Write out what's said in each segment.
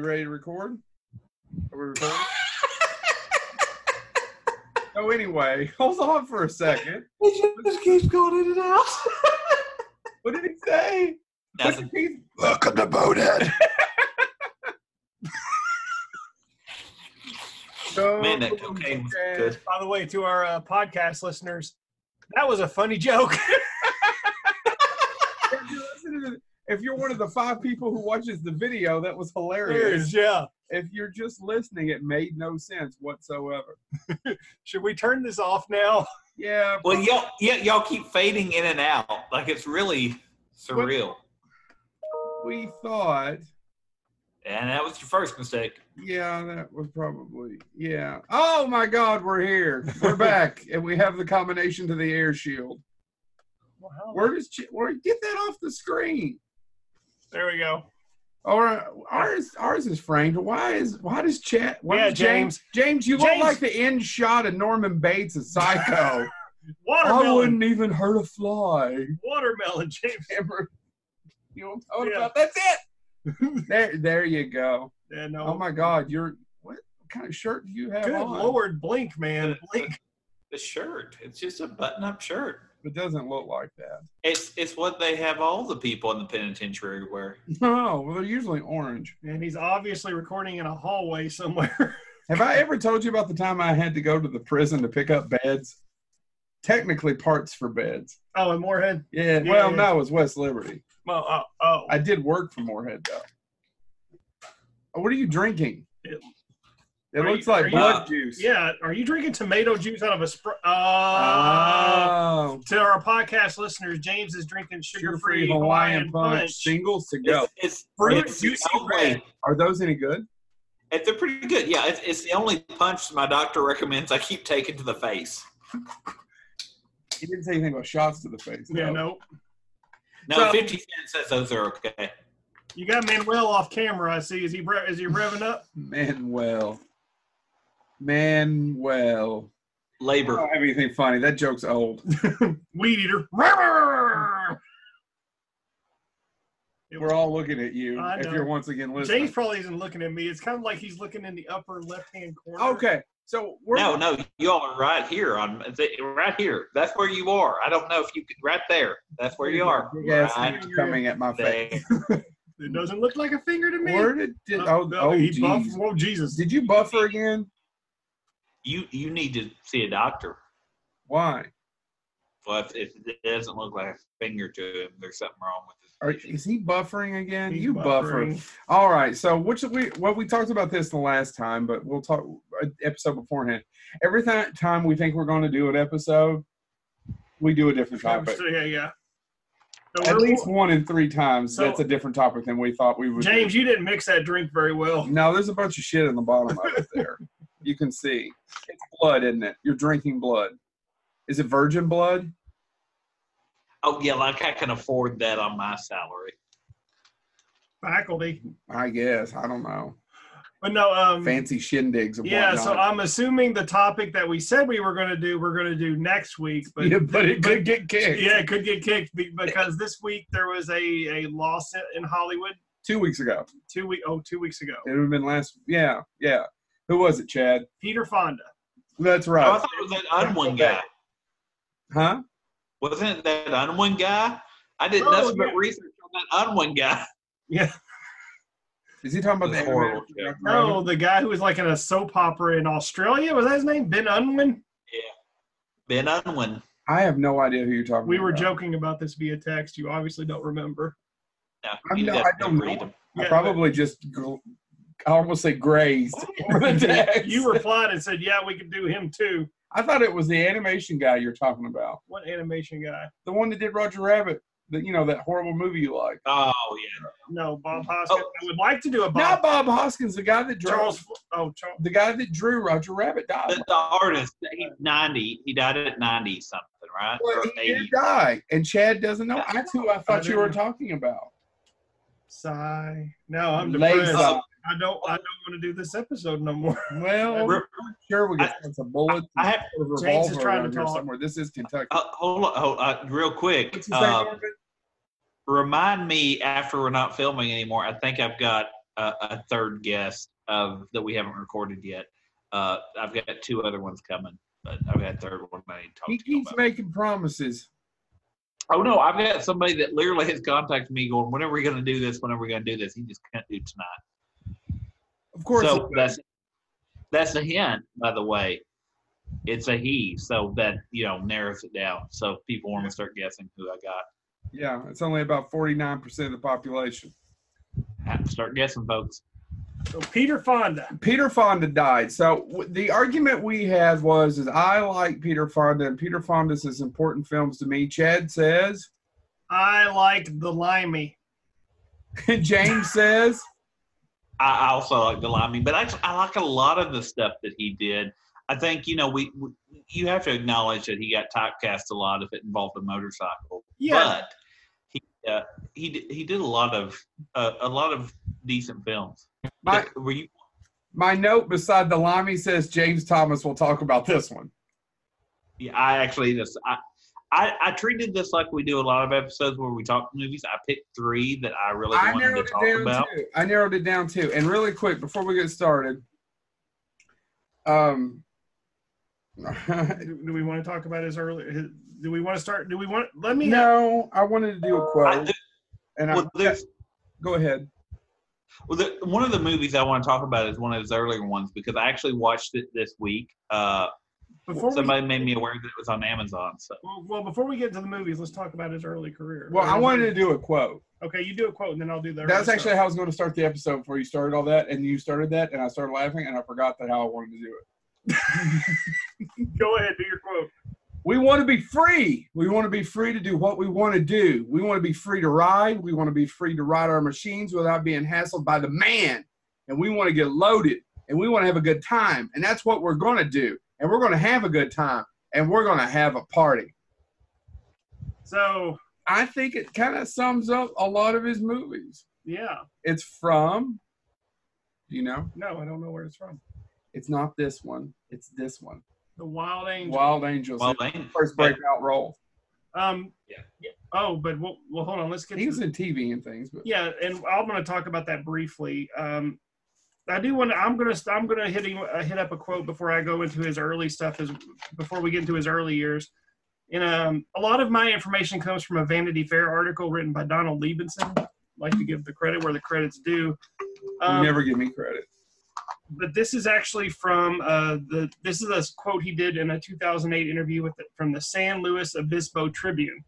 we ready to record? Are we recording? so anyway, hold on for a second. It just keeps going in and out. What did he say? Nothing. He's- Welcome to Bonehead. So, Man, that cocaine was good. By the way, to our uh, podcast listeners, that was a funny joke. If you're one of the five people who watches the video, that was hilarious. yeah. If you're just listening, it made no sense whatsoever. Should we turn this off now? Yeah, Well, y'all, yeah, y'all keep fading in and out. Like it's really surreal. we thought. And that was your first mistake. Yeah, that was probably yeah. Oh my God, we're here. We're back, and we have the combination to the air shield. Where does Ch- where get that off the screen? There we go. Or ours ours is framed. Why is why does chat? Why Yeah, does James James, you look like the end shot of Norman Bates of Psycho. Watermelon. I wouldn't even hurt a fly. Watermelon, James. Remember? You know what I'm talking Yeah. about? That's it. there, there you go. Yeah, no. Oh my God, you're what kind of shirt do you have Good on? Lord, blink, man. Blink. The shirt. It's just a button-up shirt. It doesn't look like that. It's it's what they have all the people in the penitentiary wear. No, well, they're usually orange. And he's obviously recording in a hallway somewhere. Have I ever told you about the time I had to go to the prison to pick up beds? Technically, parts for beds. oh, and Morehead. Yeah, Yeah, well, yeah. no, it was West Liberty. Oh, oh, oh. I did work for Morehead, though. What are you drinking? It- It Are looks you- like are you- blood juice. yeah. Are you drinking tomato juice out of a spray? Uh, Oh, to our podcast listeners, James is drinking sugar-free, sugar-free Hawaiian punch. Singles to go. It's, it's, Fruit it's juicy the red. Are those any good? it- they're pretty good. Yeah, it's, it's the only punch my doctor recommends I keep taking to the face. He didn't say anything about shots to the face. Yeah, no. No, So- 50 Cent says those are okay. You got Manuel off camera. I see. Is he is he revving up? Manuel. Manuel. I Labor. don't have anything funny. That joke's old. Weed eater. We're all looking at you I if know. you're once again listening. James probably isn't looking at me. It's kind of like he's looking in the upper left-hand corner. Okay, so we're No, no, y'all are right here on right here. That's where you are. I don't know if you could right there. That's where you are. Big ass Right coming at my face. It doesn't look like a finger to me. Where did, did Uh, oh oh he buff- geez. oh Jesus! Did you buffer again? You you need to see a doctor. Why? Well, if, if it doesn't look like a finger to him, there's something wrong with his Are, is he buffering again? He's you buffer. buffering. All right. So which we well we talked about this the last time, but we'll talk uh, episode beforehand. Every th- time we think we're going to do an episode, we do a different topic. Yeah, yeah. So At least one in three times, So- that's a different topic than we thought we would. do. James, you didn't mix that drink very well. No, there's a bunch of shit in the bottom of it there. you can see. It's blood, isn't it? You're drinking blood. Is it virgin blood? Oh yeah, like I can afford that on my salary. Faculty, I guess. I don't know. but no. Um, Fancy shindigs and yeah, whatnot. so I'm assuming the topic that we said we were going to do, we're going to do next week. But yeah, but it could get kicked. yeah, it could get kicked because this week there was a a loss in Hollywood. Two weeks ago. Two week oh two weeks ago. It would have been last. Yeah, yeah. Who was it, Chad? Peter Fonda. That's Oh, I right. thought it was that Unwin guy. Huh? Wasn't it that Unwin guy? I did Oh, nothing yeah. but research on that Unwin guy. Yeah. Is he talking about the was horrible, animated No, Rabbit? the guy who was like in a soap opera in Australia. Was that his name? Ben Unwin. Yeah. Ben Unwin. I have no idea who you're talking We about. We were joking about this via text. You obviously don't remember. No, I'm no- I don't read know. I Yeah, probably just, gl- I almost said grazed. over the text. You replied and said, "Yeah, we could do him too." I thought it was the animation guy you're talking about. What animation guy? The one that did Roger Rabbit. That you know, that horrible movie you like. Oh yeah. No, Bob oh. Hoskins. Oh. I would like to do a Not Bob. Bob Hoskins, the guy that drew Charles. Oh, Charles. the guy that drew Roger Rabbit died. The, the artist, he's 90. He died at 90 something, right? Well, Or he did die, and Chad doesn't know. That's who I thought you were talking about. Sigh. No, I'm Lazy. depressed. I don't. I don't want to do this episode no more. Well, Re- sure we got some bullets. I have, and a James is trying to around talk. somewhere. This is Kentucky. uh, hold on, hold, uh, real quick. What's his name, Uh, remind me after we're not filming anymore. I think I've got a, a third guest of that we haven't recorded yet. Uh, I've got two other ones coming, but I've got a third one I need to talk He to you keeps about. making promises. Oh no, I've got somebody that literally has contacted me going, "When are we going to do this? When are we going to do this?" He just can't do tonight. Of course, so that's that's a hint, by the way. It's a he, so that you know narrows it down. So people want to start guessing who I got. yeah, it's only about forty nine percent of the population. Have to start guessing, folks. So Peter Fonda. Peter Fonda died. So w- the argument we had was, is I like Peter Fonda, and Peter Fonda says important films to me. Chad says, I liked the Limey. James says, I I also like the Limey, but actually, I like a lot of the stuff that he did. I think you know we, we you have to acknowledge that he got typecast a lot if it involved a motorcycle. Yeah. But he uh, he did, he did a lot of uh, a lot of decent films. my Were you? my note beside the limey says James Thomas will talk about this one. Yeah, I actually just I, I I treated this like we do a lot of episodes where we talk movies. I picked three that I really I wanted to narrowed talk it down about. too. I narrowed it down too. And really quick before we get started, um, Do, do we want to talk about his early? His, do we want to start? Do we want? Let me. no, I wanted to do a quote, and I well, there's, go ahead. well, the, one of the movies I want to talk about is one of his earlier ones because I actually watched it this week. Uh, before we, somebody made me aware that it was on Amazon. So well, well, before we get to the movies, let's talk about his early career. Well, I wanted to do a quote. Okay, you do a quote, and then I'll do the. That's early actually how I was going to start the episode before you started all that, and you started that, and I started laughing, and I forgot that how I wanted to do it. Go ahead, do your quote. We want to be free. We want to be free to do what we want to do. We want to be free to ride. We want to be free to ride our machines without being hassled by the man. And we want to get loaded and we want to have a good time. And that's what we're going to do. And we're going to have a good time and we're going to have a party. So I think it kind of sums up a lot of his movies. yeah, It's from, you know, no, I don't know where it's from. it's not this one, it's this one. The Wild Angels. Wild Angels. well, his dang. first breakout role. Um. Yeah. Oh, but well, well, hold on. Let's get. He was in TV and things, but Yeah, and I'm going to talk about that briefly. Um, I do want to. I'm going to. I'm going to hit him, uh, hit up a quote before I go into his early stuff. Is before we get into his early years. And um, a lot of my information comes from a Vanity Fair article written by Donald Liebenson. like to give the credit where the credit's due. you Um, never give me credit. but this is actually from uh, the. This is a quote he did in a 2008 interview with the, from the San Luis Obispo Tribune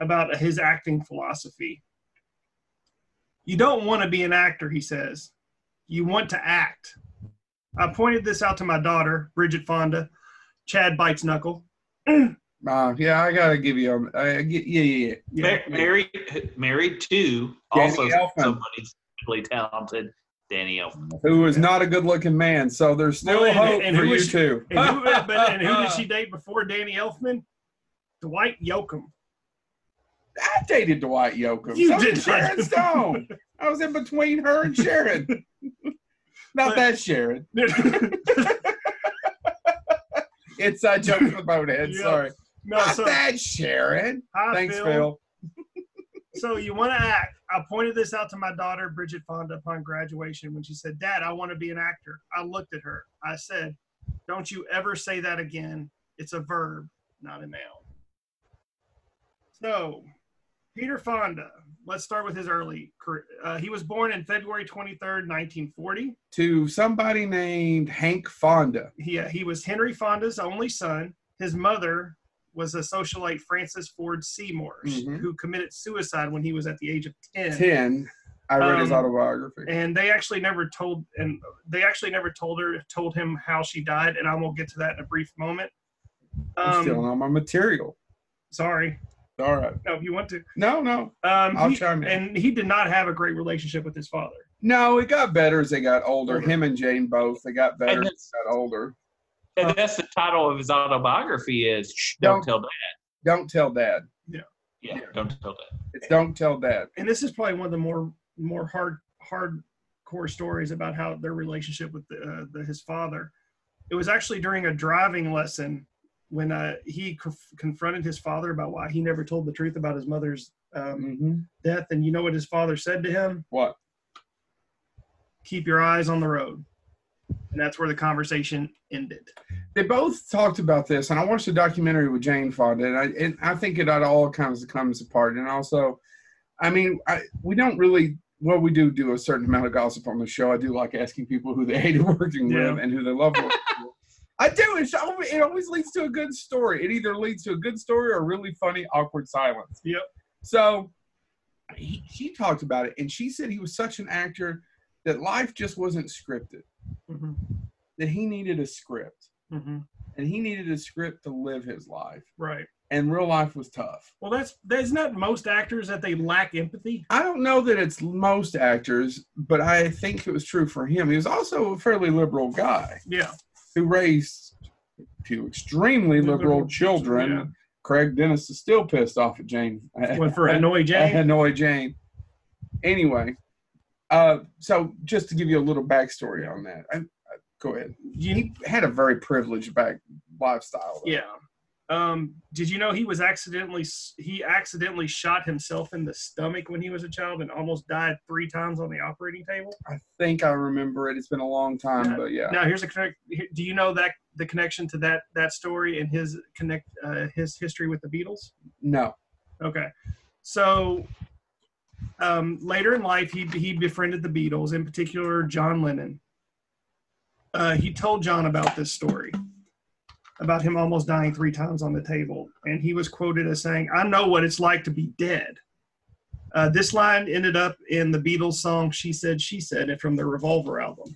about his acting philosophy. You don't want to be an actor, he says. You want to act. I pointed this out to my daughter, Bridget Fonda. Chad bites knuckle. Uh, yeah, I gotta give you. A, I get yeah, yeah, yeah. Mar- married married to Danny also Elfman. somebody really talented, Danny Elfman. Who is not a good-looking man, so there's still Well, and- hope and for you is- too. And who, but, and who did she date before Danny Elfman? Dwight Yoakam. I dated Dwight Yoakam. You so did Sharon. Stone. I was in between her and Sharon. Not But- that Sharon. It's a joke for the bonehead. Yeah. Sorry. no, Not so that Sharon. hi, Thanks, Phil. Phil. So you want to act? I pointed this out to my daughter Bridget Fonda upon graduation when she said, "Dad, I want to be an actor." I looked at her. I said, "Don't you ever say that again. It's a verb, not a noun." So, Peter Fonda. Let's start with his early career. Uh, he was born in February 23rd, 1940. To somebody named Hank Fonda. He, uh, he was Henry Fonda's only son. His mother was a socialite Frances Ford Seymour, Mhm. who committed suicide when he was at the age of 10. 10. I read his Um, autobiography. and they actually never told and they actually never told her told him how she died and i will get to that in a brief moment I'm stealing um, all my material. sorry All right. no if you want to No, no. um I'll he- chime in. and he did not have a great relationship with his father No, it got better as they got older. Older. Him and Jane both. They got better And as they got older. And that's the title of his autobiography is Don't, Don't- Tell Dad. Don't tell dad. Yeah, Yeah. Don't Tell Dad. It's don't tell dad. and this is probably one of the more more hard hardcore stories about how their relationship with the, uh, the, his father it was actually during a driving lesson when uh, he conf- confronted his father about why he never told the truth about his mother's um, hmm death and you know what his father said to him What? keep your eyes on the road. And that's where the conversation ended. they both talked about this, and I watched a documentary with Jane Fonda, and I, and I think it all kind of comes apart. And also, I mean, I, we don't really, well, we do do a certain amount of gossip on the show. I do like asking people who they hated working Yeah. with and who they love. I do. Always, it always leads to a good story. It either leads to a good story or a really funny, awkward silence. Yep. So he, she talked about it, and she said he was such an actor that life just wasn't scripted, hmm that he needed a script hmm and he needed a script to live his life Right. and real life was tough Well, that's that's not most actors that they lack empathy. i don't know that it's most actors but i think it was true for him he was also a fairly liberal guy Yeah. Who raised two extremely liberal children yeah. craig dennis is still pissed off at jane Went for Hanoi Jane. hanoi jane anyway uh, so just to give you a little backstory on that I, I, go ahead he had a very privileged back lifestyle though. Yeah. Um, did you know he was accidentally he accidentally shot himself in the stomach when he was a child and almost died three times on the operating table? I think I remember it. It's been a long time, but yeah. Now here's a connect. Do you know that the connection to that that story and his connect uh, his history with the Beatles? No. Okay, so um, later in life, he he befriended the Beatles, in particular John Lennon. Uh, he told John about this story, about him almost dying three times on the table, and he was quoted as saying, "I know what it's like to be dead." Uh, this line ended up in the Beatles song "She Said She Said" it from the Revolver album,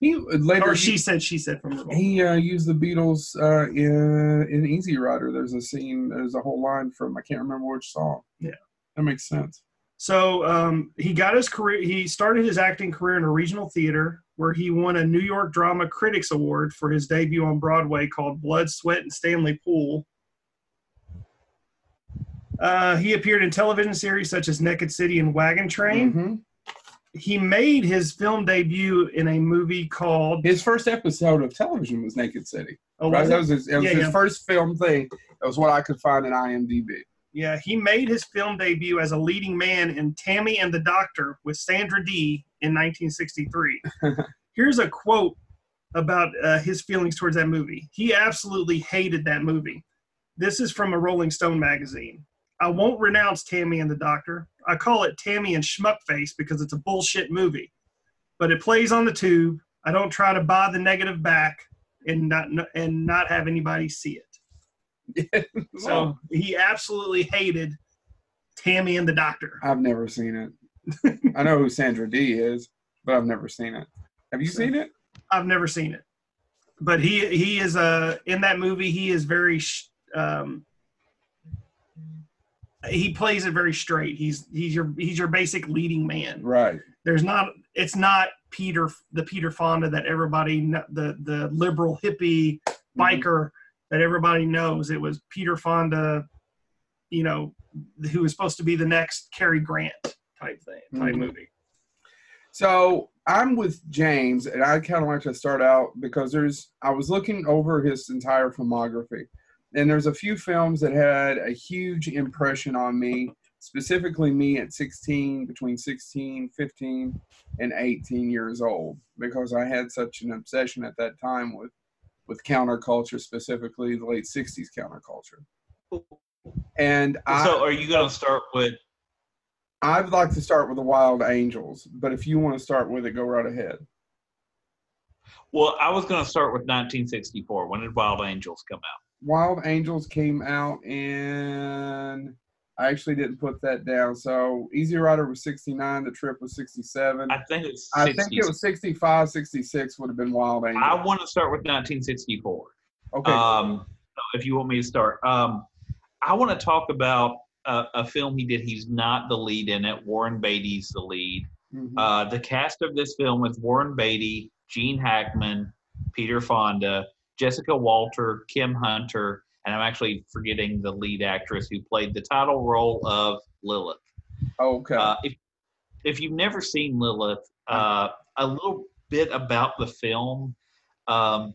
He later or he, "She Said She Said" from Revolver. he uh, used the Beatles uh, in in Easy Rider. There's a scene. There's a whole line from I can't remember which song. Yeah. that makes sense. So um, he got his career. He started his acting career in a regional theater where he won a New York Drama Critics Award for his debut on Broadway called Blood, Sweat, and Stanley Poole. Uh, he appeared in television series such as Naked City and Wagon Train. Mhm. He made his film debut in a movie called. His first episode of television was Naked City. Oh, right? was That was his, was Yeah, his yeah. first film thing. That was what I could find in IMDb. Yeah, he made his film debut as a leading man in Tammy and the Doctor with Sandra Dee in 1963. Here's a quote about uh, his feelings towards that movie. He absolutely hated that movie. This is from a Rolling Stone magazine. I won't renounce Tammy and the Doctor. I call it Tammy and Schmuckface because it's a bullshit movie. But it plays on the tube. I don't try to buy the negative back and not and not have anybody see it. So he absolutely hated Tammy and the Doctor. I've never seen it. I know who Sandra Dee is, but I've never seen it. Have you seen it? I've never seen it, but he he is uh, in that movie. He is very sh- um, he plays it very straight. He's he's your he's your basic leading man. Right. There's not it's not Peter the Peter Fonda that everybody the the liberal hippie biker that everybody knows. It was Peter Fonda, you know, who was supposed to be the next Cary Grant type thing type Mhm. movie. So I'm with James, and I kind of like to start out because there's I was looking over his entire filmography, and there's a few films that had a huge impression on me, specifically me at 16, between 16, 15, and 18 years old, because I had such an obsession at that time with with counterculture, specifically the late 60s counterculture. And I, so, are you going to start with? I'd like to start with the Wild Angels, but if you want to start with it, go right ahead. Well, I was going to start with 1964. When did Wild Angels come out? Wild Angels came out in. I actually didn't put that down. So Easy Rider was 69, The Trip was 67. I think it's. I think it was 65, 66 would have been Wild Angels. I want to start with 1964. okay. Um, so if you want me to start, um, I want to talk about a, a film he did. He's not the lead in it. Warren Beatty's the lead. Mhm. Uh, the cast of this film is Warren Beatty, Gene Hackman, Peter Fonda, Jessica Walter, Kim Hunter, and I'm actually forgetting the lead actress who played the title role of Lilith. okay. Uh, if if you've never seen Lilith, uh, a little bit about the film. Um,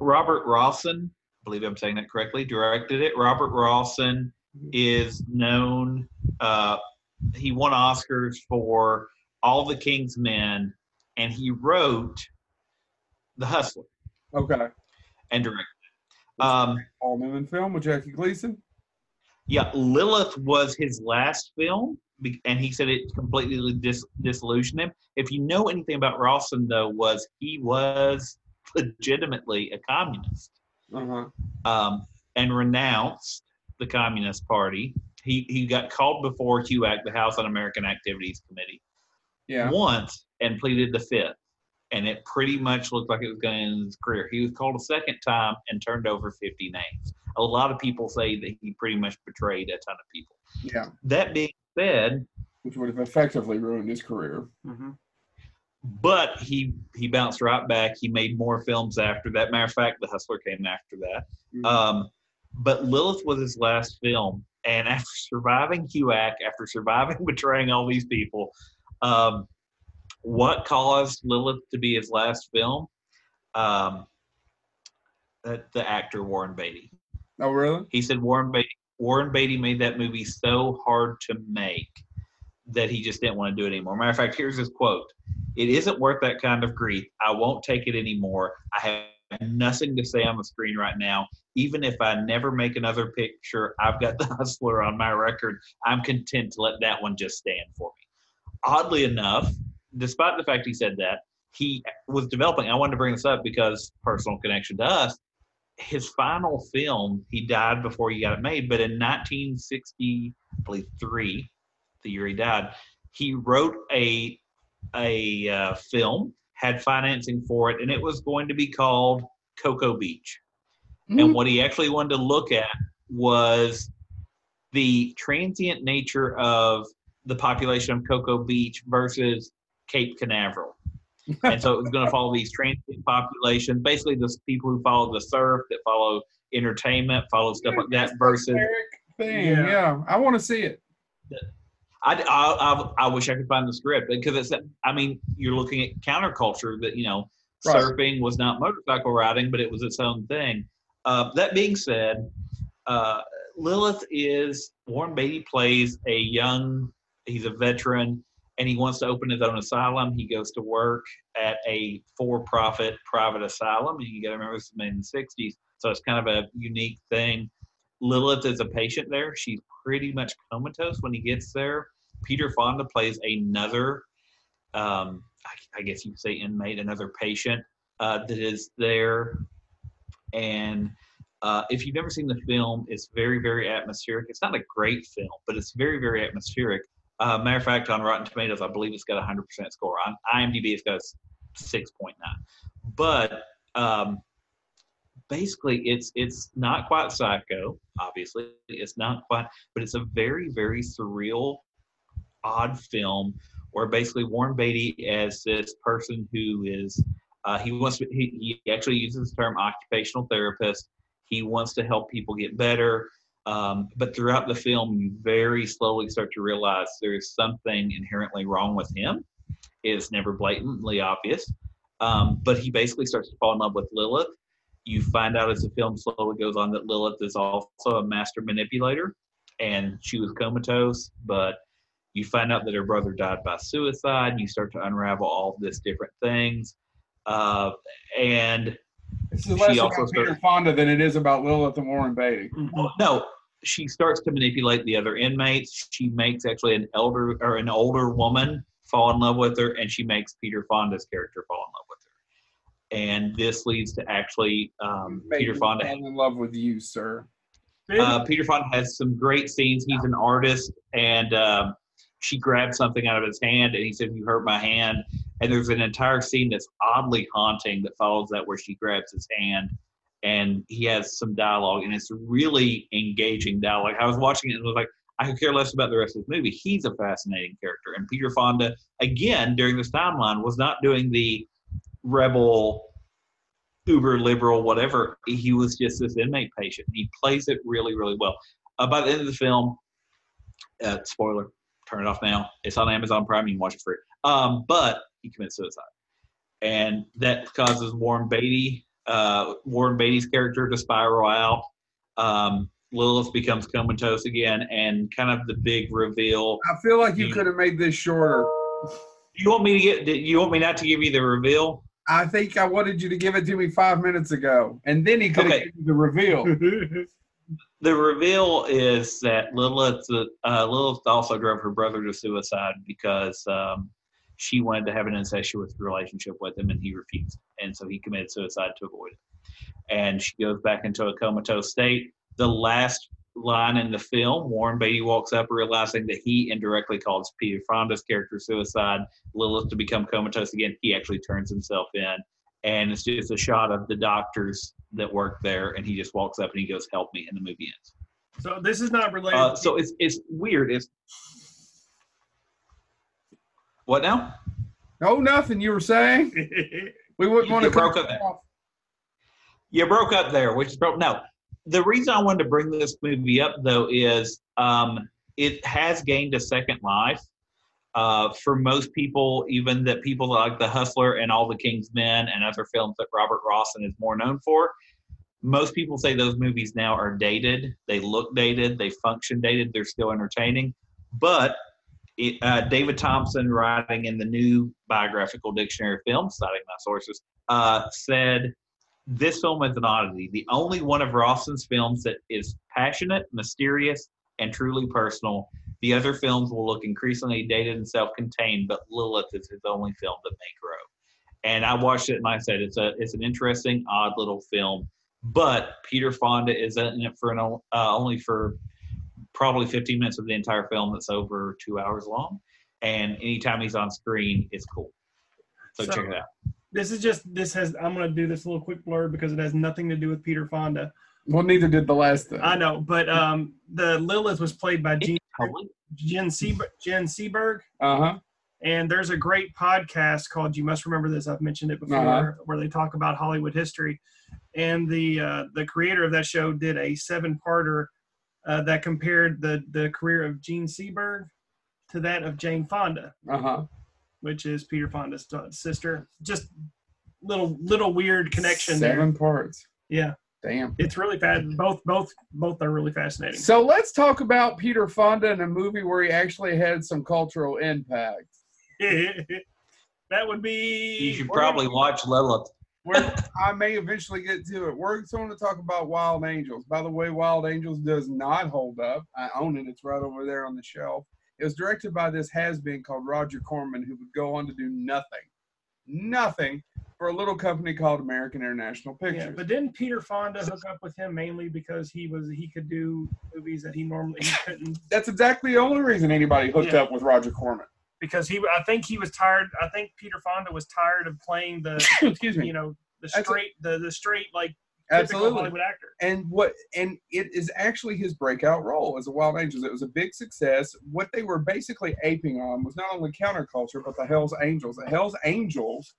Robert Rossen, I believe I'm saying that correctly, directed it. Robert Rossen is known. Uh, he won Oscars for All the King's Men and he wrote The Hustler Okay. and directed. Um, Paul Newman film with Jackie Gleason. yeah, Lilith was his last film, and he said it completely dis- disillusioned him. If you know anything about Rossen, though, was he was legitimately a communist Uh huh. um, and renounced the Communist Party. He he got called before HUAC, the House Un-American Activities Committee, Yeah. once and pleaded the fifth. And it pretty much looked like it was going to end his career. He was called a second time and turned over 50 names. A lot of people say that he pretty much betrayed a ton of people. Yeah. That being said, Which would have effectively ruined his career. Mm-hmm. but he he bounced right back. He made more films after that. Matter of fact, The Hustler came after that. Mhm. Um, but Lilith was his last film, and after surviving HUAC, after surviving betraying all these people, um, what caused Lilith to be his last film? Um, the, the actor Warren Beatty. oh, really? He said Warren Beatty Warren Beatty made that movie so hard to make that he just didn't want to do it anymore. Matter of fact, here's his quote: "It isn't worth that kind of grief. I won't take it anymore. I have nothing to say on the screen right now. Even if I never make another picture, I've got the hustler on my record. I'm content to let that one just stand for me." Oddly enough, despite the fact he said that, he was developing. I wanted to bring this up because personal connection to us his final film, he died before he got it made, but in 1960, I believe three, the year he died, he wrote a a uh, film, had financing for it, and it was going to be called Cocoa Beach. And what he actually wanted to look at was the transient nature of the population of Cocoa Beach versus Cape Canaveral. and so it was going to follow these transient populations, basically the people who follow the surf, that follow entertainment, follow stuff like that, versus Eric thing. Yeah. Yeah. I want to see it. I, I, I, I wish I could find the script because it's, I mean, you're looking at counterculture that, you know, Right. surfing was not motorcycle riding, but it was its own thing. Uh, that being said, uh, Lilith is, Warren Beatty plays a young, he's a veteran, and he wants to open his own asylum. He goes to work at a for profit private asylum. You got to remember this is made in the 60s. So it's kind of a unique thing. Lilith is a patient there. She's pretty much comatose when he gets there. Peter Fonda plays another, um, I, I guess you could say inmate, another patient uh, that is there. And uh, if you've never seen the film, it's very, very atmospheric. It's not a great film, but it's very, very atmospheric. Uh, matter of fact, on Rotten Tomatoes, I believe it's got a 100% score. On IMDb, it's got a 6.9. But um, basically, it's it's not quite psycho. Obviously, it's not quite, but it's a very, very surreal, odd film where basically Warren Beatty as this person who is uh, he wants he, he actually uses the term occupational therapist. He wants to help people get better. Um, but throughout the film, you very slowly start to realize there's something inherently wrong with him. It's never blatantly obvious. Um, but he basically starts to fall in love with Lilith. You find out as the film slowly goes on that Lilith is also a master manipulator and she was comatose, but you find out that her brother died by suicide. You start to unravel all of this different things. Uh, and This is less She about also Peter started- Fonda than it is about Lilith and Warren Beatty. No, she starts to manipulate the other inmates. She makes actually an elder or an older woman fall in love with her, and she makes Peter Fonda's character fall in love with her. And this leads to actually um, Peter Fonda. fall in love with you, sir. Uh, Peter Fonda has some great scenes. He's an artist, and um, she grabs something out of his hand, and he said, "You hurt my hand." And there's an entire scene that's oddly haunting that follows that, where she grabs his hand, and he has some dialogue, and it's really engaging dialogue. I was watching it and was like, I could care less about the rest of the movie. He's a fascinating character, and Peter Fonda, again, during this timeline, was not doing the rebel uber liberal, whatever. He was just this inmate patient. He plays it really, really well. Uh, by the end of the film, uh, spoiler, turn it off now. It's on Amazon Prime. You can watch it free. Um, but he commits suicide, and that causes Warren Beatty, uh, Warren Beatty's character, to spiral out. Um, Lilith becomes comatose again, and kind of the big reveal. I feel like you You- could have made this shorter. You want me to get? You want me not to give you the reveal? I think I wanted you to give it to me five minutes ago, and then he could have Okay. given you the reveal. The reveal is that Lilith, uh, Lilith also drove her brother to suicide because um, she wanted to have an incestuous relationship with him, and he refused, and so he committed suicide to avoid it. And she goes back into a comatose state. The last line in the film, Warren Beatty walks up realizing that he indirectly caused Peter Fonda's character suicide, Lilith to become comatose again. He actually turns himself in, and it's just a shot of the doctors that work there, and he just walks up and he goes, "Help me," and the movie ends. so this is not related. Uh, so it's it's weird. It's what now? Oh, nothing. You were saying we wouldn't You- want to broke up there. You broke up there, which broke. No, the reason I wanted to bring this movie up though is um, it has gained a second life. Uh, for most people, even that people like The Hustler and All the King's Men and other films that Robert Rossen is more known for, most people say those movies now are dated. They look dated. They function dated. They're still entertaining. But uh, David Thomson, writing in the new biographical dictionary of film, citing my sources, uh, said this film is an oddity. The only one of Rossen's films that is passionate, mysterious, and truly personal. The other films will look increasingly dated and self-contained, but Lilith is his only film that may grow. And I watched it, and I said, it's a it's an interesting, odd little film. But Peter Fonda is in it for an, uh, only for probably 15 minutes of the entire film. That's over two hours long, and anytime he's on screen, it's cool. So, So- check it out. this is just this has. I'm gonna do this little quick blurb because it has nothing to do with Peter Fonda. Well, neither did the last thing. I know, but um, the Lilith was played by Jean, Totally. Jen, Seber, Jen Seberg. Uh huh. And there's a great podcast called "You Must Remember This." I've mentioned it before, Uh-huh. where they talk about Hollywood history. And the uh, the creator of that show did a seven-parter uh, that compared the the career of Jean Seberg to that of Jane Fonda, Uh huh. which is Peter Fonda's sister. Just little little weird connection Seven there. parts. Yeah, Damn. it's really fast. Both both both are really fascinating. So let's talk about Peter Fonda in a movie where he actually had some cultural impact. that would be. You should probably watch Lilith. Where I may eventually get to it. We're going to talk about Wild Angels. By the way, Wild Angels does not hold up. I own it. It's right over there on the shelf. It was directed by this has-been called Roger Corman, who would go on to do nothing, nothing for a little company called American International Pictures. Yeah, but didn't Peter Fonda hook up with him mainly because he was he could do movies that he normally couldn't That's exactly the only reason anybody hooked Yeah. up with Roger Corman. Because he I think he was tired I think Peter Fonda was tired of playing the Excuse me. you know the straight the the straight like typical Absolutely. Hollywood actor. and what and it is actually his breakout role as a Wild Angels. It was a big success. What they were basically aping on was not only counterculture but the Hell's Angels. The Hell's Angels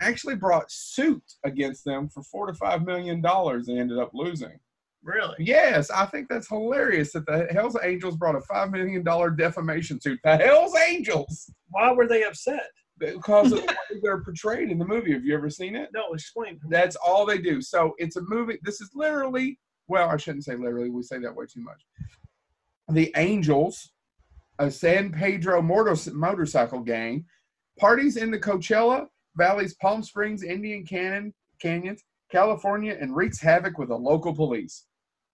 actually brought suit against them for four to five million dollars. They ended up losing. Really? Yes, I think that's hilarious that the Hell's Angels brought a five million dollar defamation suit. The Hell's Angels Why were they upset? because of the way they're portrayed in the movie. Have you ever seen it? No, explain. That's all they do. So it's a movie. This is literally, well, I shouldn't say literally. We say that way too much. The Angels, a San Pedro motor- motorcycle gang, parties in the Coachella Valley's Palm Springs Indian Canyon, Canyons, California, and wreaks havoc with the local police.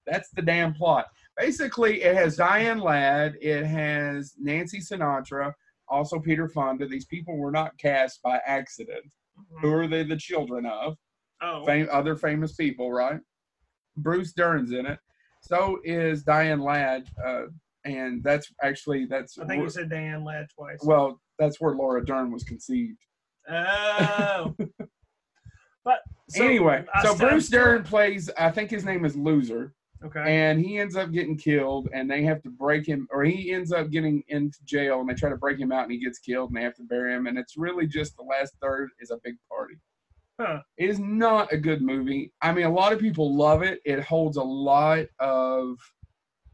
That's the damn plot. Basically, it has Diane Ladd, it has Nancy Sinatra, also Peter Fonda. These people were not cast by accident. Who are they the children of? Oh, fam- other famous people, right? Bruce Dern's in it. So is Diane Ladd, uh, and that's actually that's I think you said Diane Ladd twice. well, that's where Laura Dern was conceived. Oh. but so, anyway, so Bruce Dern plays. I think his name is Loser, Okay. and he ends up getting killed, and they have to break him, or he ends up getting into jail, and they try to break him out, and he gets killed, and they have to bury him, and it's really just the last third is a big party. Huh. It is not a good movie. I mean, a lot of people love it. It holds a lot of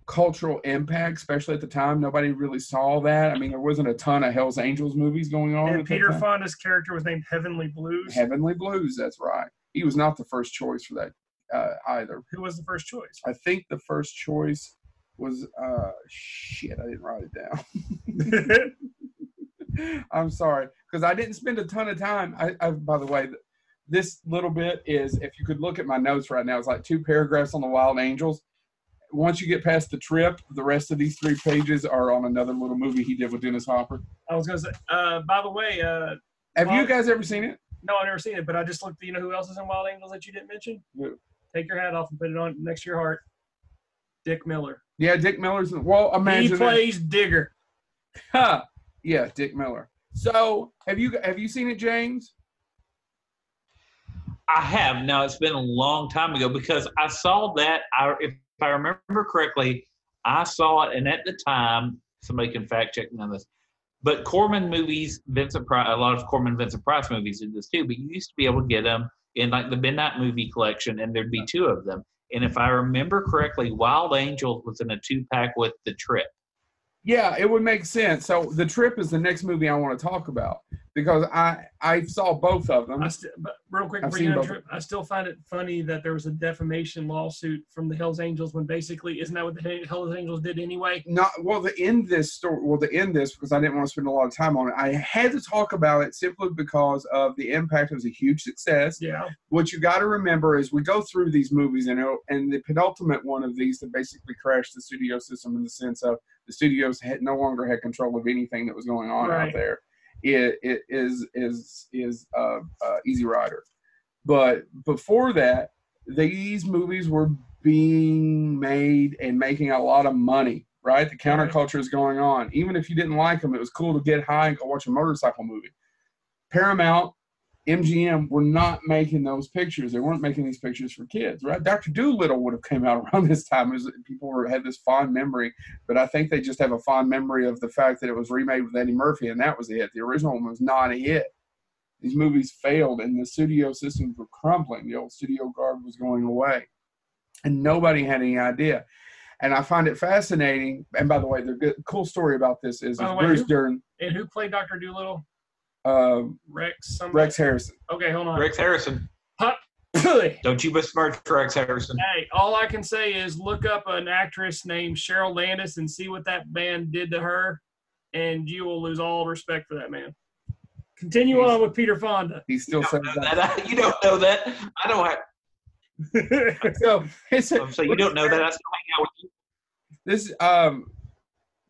cultural impact, especially at the time. Nobody really saw that. I mean, there wasn't a ton of Hell's Angels movies going on. And Peter. Fonda's character was named Heavenly Blues. Heavenly Blues, that's right. He was not the first choice for that uh, either. Who was the first choice? I think the first choice was uh shit, I didn't write it down. I'm sorry because I didn't spend a ton of time. I, I by the way, this little bit is if you could look at my notes right now, it's like two paragraphs on the Wild Angels. Once you get past the trip, the rest of these three pages are on another little movie he did with Dennis Hopper. I was gonna say. Uh, by the way, uh, Have Well- you guys ever seen it? no, I've never seen it, but I just looked. You know who else is in Wild Angels that you didn't mention? Who? Take your hat off and put it on next to your heart. Dick Miller. Yeah, Dick Miller's. Well, imagine he that. plays Digger. Huh. Yeah, Dick Miller. So have you have you seen it, James? I have. Now it's been a long time ago because I saw that. I, if I remember correctly, I saw it, and at the time, somebody can fact check me on this. But Corman movies, Vincent Price, a lot of Corman Vincent Price movies did this too. But you used to be able to get them in like the Midnight Movie Collection, and there'd be two of them. And if I remember correctly, Wild Angels was in a two pack with The Trip. Yeah, it would make sense. So the trip is the next movie I want to talk about because I I saw both of them. I st- but real quick, I've seen both. Trip, I still find it funny that there was a defamation lawsuit from the Hell's Angels when basically isn't that what the Hell's Angels did anyway? Not well to end this story. Well, to end this because I didn't want to spend a lot of time on it. I had to talk about it simply because of the impact. It was a huge success. Yeah, What you got to remember is we go through these movies, and and the penultimate one of these that basically crashed the studio system in the sense of the studios had no longer had control of anything that was going on Right. out there. It, it is is is uh, uh, Easy Rider, but before that, these movies were being made and making a lot of money. Right, the counterculture is going on. Even if you didn't like them, it was cool to get high and go watch a motorcycle movie. Paramount MGM were not making those pictures. They weren't making these pictures for kids, right? Dr. Dolittle would have came out around this time. Was, people were, had this fond memory, but I think they just have a fond memory of the fact that it was remade with Eddie Murphy, and that was it. The original one was not a hit. These movies failed, and the studio systems were crumbling. The old studio guard was going away, and nobody had any idea. And I find it fascinating. And by the way, the good, cool story about this is, is way, Bruce who- Dern, and who played Doctor Dolittle? Uh, Rex. Somebody? Rex Harrison. Okay, hold on. Rex Harrison. hey, Don't you besmirch Rex Harrison. Hey, all I can say is look up an actress named Cheryl Landis and see what that man did to her, and you will lose all respect for that man. Continue on with Peter Fonda. He still You says don't that. that. You don't know that. I don't have. So it's I'm you don't know that. I still hang out with you. this um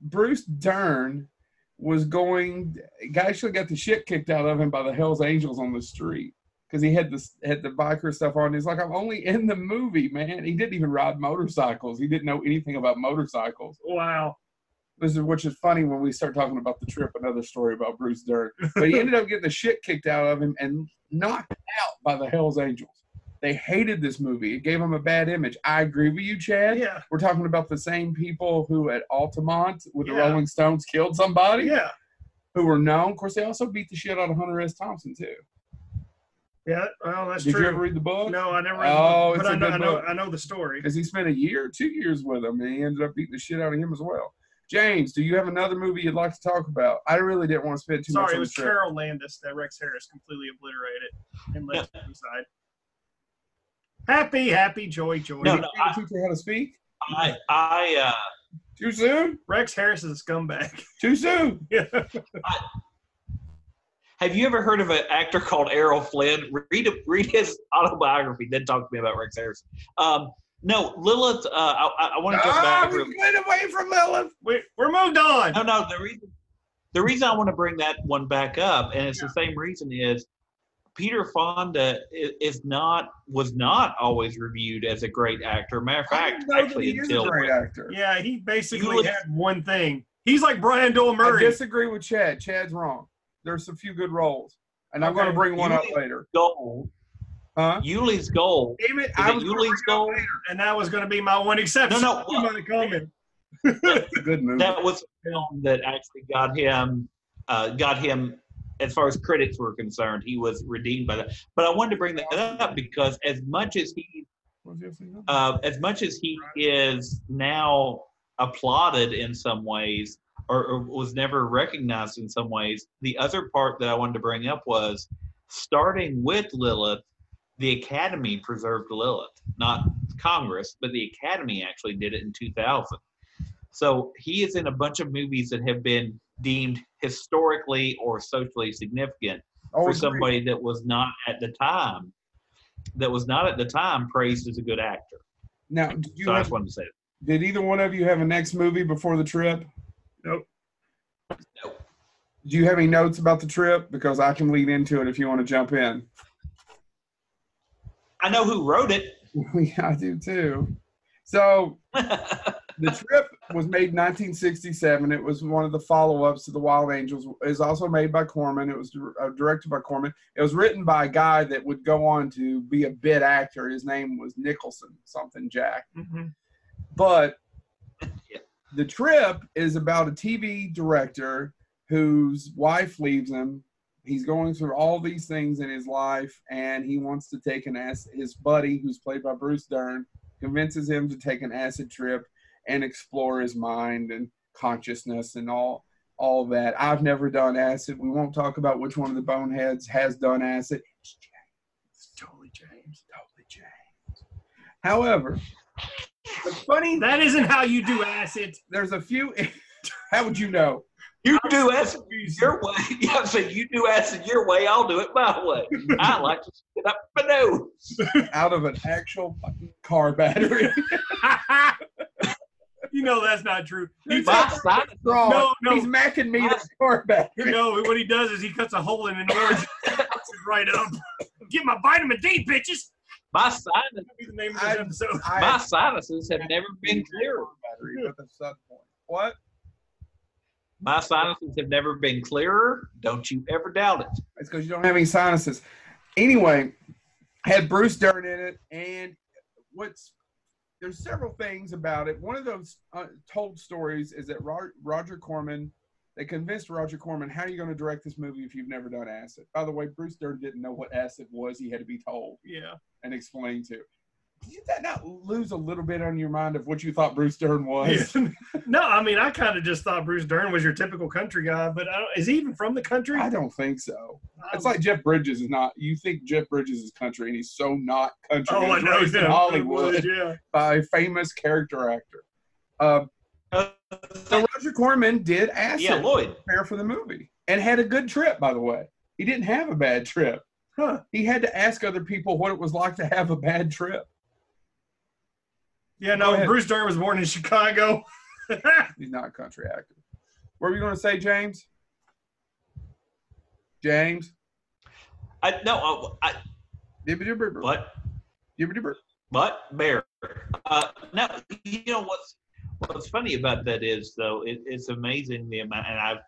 Bruce Dern was going guy actually got the shit kicked out of him by the Hells Angels on the street because he had this had the biker stuff on. He's like, I'm only in the movie, man. He didn't even ride motorcycles. He didn't know anything about motorcycles. wow. This is which is funny when we start talking about the trip. Another story about Bruce Dern, but he ended up getting the shit kicked out of him and knocked out by the Hells Angels. They hated this movie. It gave them a bad image. I agree with you, Chad. Yeah. We're talking about the same people who at Altamont with the Rolling Stones killed somebody Yeah. who were known. Of course, they also beat the shit out of Hunter S. Thompson too. Yeah. Well, that's Did true. Did you ever read the book? No, I never. Read Oh, the book, oh, it's but I a know, good I know. I know the story. Because he spent a year, two years with him, and he ended up beating the shit out of him as well. James, do you have another movie you'd like to talk about? I really didn't want to spend too much Sorry, it was. Carole Landis that Rex Harris completely obliterated and left suicide. Happy, happy, joy, joy. No, Did no, you teach her how to speak? I, I, uh, Too soon? Rex Harris is a scumbag. Too soon? yeah. have you ever heard of an actor called Errol Flynn? Read read his autobiography. Then talk to me about Rex Harrison. Um, no, Lilith. Uh, I, I- I want to go Ah, back. we real- went away from Lilith. We, we're moved on. No, no. The reason the reason I want to bring that one back up, and it's the same reason, is Peter Fonda is not was not always reviewed as a great actor. Matter of I fact, didn't know that actually, he is a great actor. Yeah, he basically You would- had one thing. He's like Brian Doyle Murray. I disagree with Chad. Chad's wrong. There's a few good roles, and I'm going to bring one You- up later. goal, Huh? Ulee's Gold. Damn it! Is I was gonna Ulee's bring it up goal? later. and that was going to be my one exception. No, no, You might have called me. It's a good movie. That was a film that actually got him, uh, got him, as far as critics were concerned, he was redeemed by that. But I wanted to bring that up because as much as he What's the other thing? uh, as much as he is now applauded in some ways or, or was never recognized in some ways, the other part that I wanted to bring up was starting with Lilith, the Academy preserved Lilith, not Congress, but the Academy actually did it in 2000. So he is in a bunch of movies that have been deemed historically or socially significant Oh, for agree. somebody that was not at the time that was not at the time praised as a good actor. Now, did, you So I just wanted to say that. did either one of you have a next movie before the trip? Nope. Nope. Do you have any notes about the trip? Because I can lead into it if you want to jump in. I know who wrote it. yeah, I do too. So the trip was made in 1967. It was one of the follow-ups to the Wild Angels. It was also made by Corman. It was uh, directed by Corman. It was written by a guy that would go on to be a bit actor. His name was Nicholson, something Jack. hmm But the trip is about a TV director whose wife leaves him. He's going through all these things in his life, and he wants to take an acid. His buddy, who's played by Bruce Dern, convinces him to take an acid trip and explore his mind and consciousness and all all that. I've never done acid. We won't talk about which one of the boneheads has done acid. It's James. It's totally James. Totally James. However, the funny That isn't how you do acid. there's a few. How would you know? You do acid your way. Yeah, so you do acid your way. I'll do it my way. I like to spit up my nose. Out of an actual fucking car battery. you know that's not true. He He's My takes, sinus, Straw. No, no. He's macking me to car battery. no, what he does is he cuts a hole in an orange and right up. Get my vitamin D, bitches. my sinus, That'll the name of I- this episode. I- my sinuses have never been clearer. Battery with a sun point. What? My sinuses have never been clearer. Don't you ever doubt it. It's because you don't have any sinuses. Anyway, had Bruce Dern in it, and what's there's several things about it. One of those uh, told stories is that Ro- Roger Corman, they convinced Roger Corman, how are you going to direct this movie if you've never done acid? By the way, Bruce Dern didn't know what acid was. He had to be told Yeah. and explained to. Did that not lose a little bit on your mind of what you thought Bruce Dern was? no, I mean, I kind of just thought Bruce Dern was your typical country guy, but I don't, is he even from the country? I don't think so. I It's like Jeff Bridges is not. You think Jeff Bridges is country, and he's so not country. oh, He I know, raised in Hollywood Yeah. by a famous character actor. Um, so Roger Corman did acid yeah, Lloyd. prepare for the movie and had a good trip. By the way, he didn't have a bad trip. Huh. He had to ask other people what it was like to have a bad trip. Yeah, no. Bruce Dern was born in Chicago. He's not a country actor. What were you going to say, James? James? I no. I, I, Dibba-dibba-dibba. what? Bear? Uh, now you know what's what's funny about that is though it, it's amazing the amount, and I've,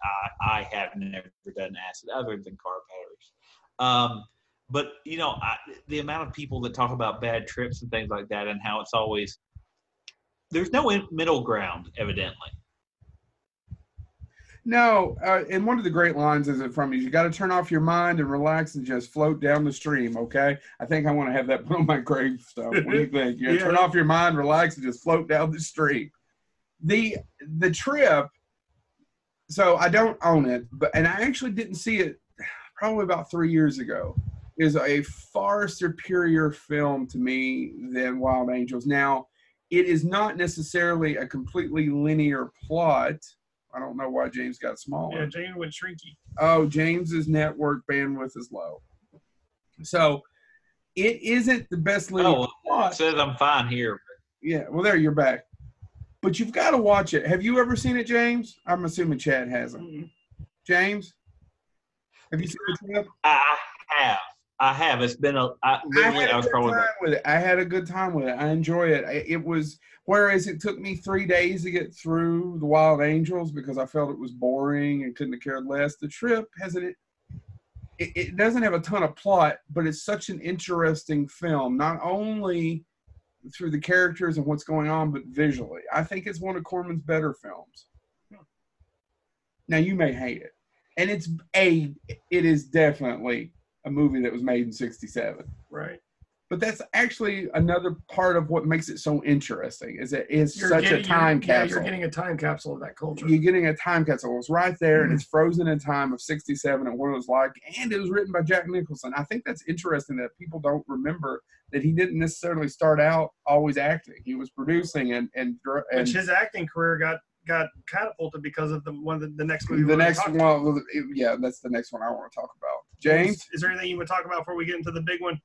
I I have never done acid other than car batteries. Um, but you know I, the amount of people that talk about bad trips and things like that, and how it's always there's no in, middle ground evidently. No, uh, and one of the great lines is it from you. You got to turn off your mind and relax and just float down the stream. Okay, I think I want to have that put on my gravestone. What do you think? You Yeah. turn off your mind, relax, and just float down the stream. The the trip. So I don't own it, but and I actually didn't see it probably about three years ago. Is a far superior film to me than Wild Angels. Now, it is not necessarily a completely linear plot. I don't know why James got smaller. yeah, Jane went shrinky. Oh, James's network bandwidth is low. So it isn't the best linear Oh, it plot. says I'm fine here. Yeah, well, there you're back. But you've got to watch it. Have you ever seen it, James? I'm assuming Chad hasn't. Mm-mm. James, have you seen it? trip? I have. I have. It's been a. I, literally, had I a was good probably. time with it. I had a good time with it. I enjoy it. I- It was whereas it took me three days to get through the Wild Angels because I felt it was boring and couldn't have cared less. The trip has an it, it doesn't have a ton of plot, but it's such an interesting film. Not only through the characters and what's going on, but visually. I think it's one of Corman's better films. Now you may hate it, and it's a it is definitely a movie that was made in '67 Right. but that's actually another part of what makes it so interesting is it is You're such getting, a time you're, Yeah, capsule you're getting a time capsule of that culture. you're getting a time capsule it's right there and Mhm. it's frozen in time of 67 and what it was like and it was written by jack nicholson i think that's interesting that people don't remember that he didn't necessarily start out always acting he was producing and and, and Which his acting career got got catapulted because of the one of the, the next movie. The next talk one, yeah, that's the next one I want to talk about. James, Is, is there anything you would talk about before we get into the big one?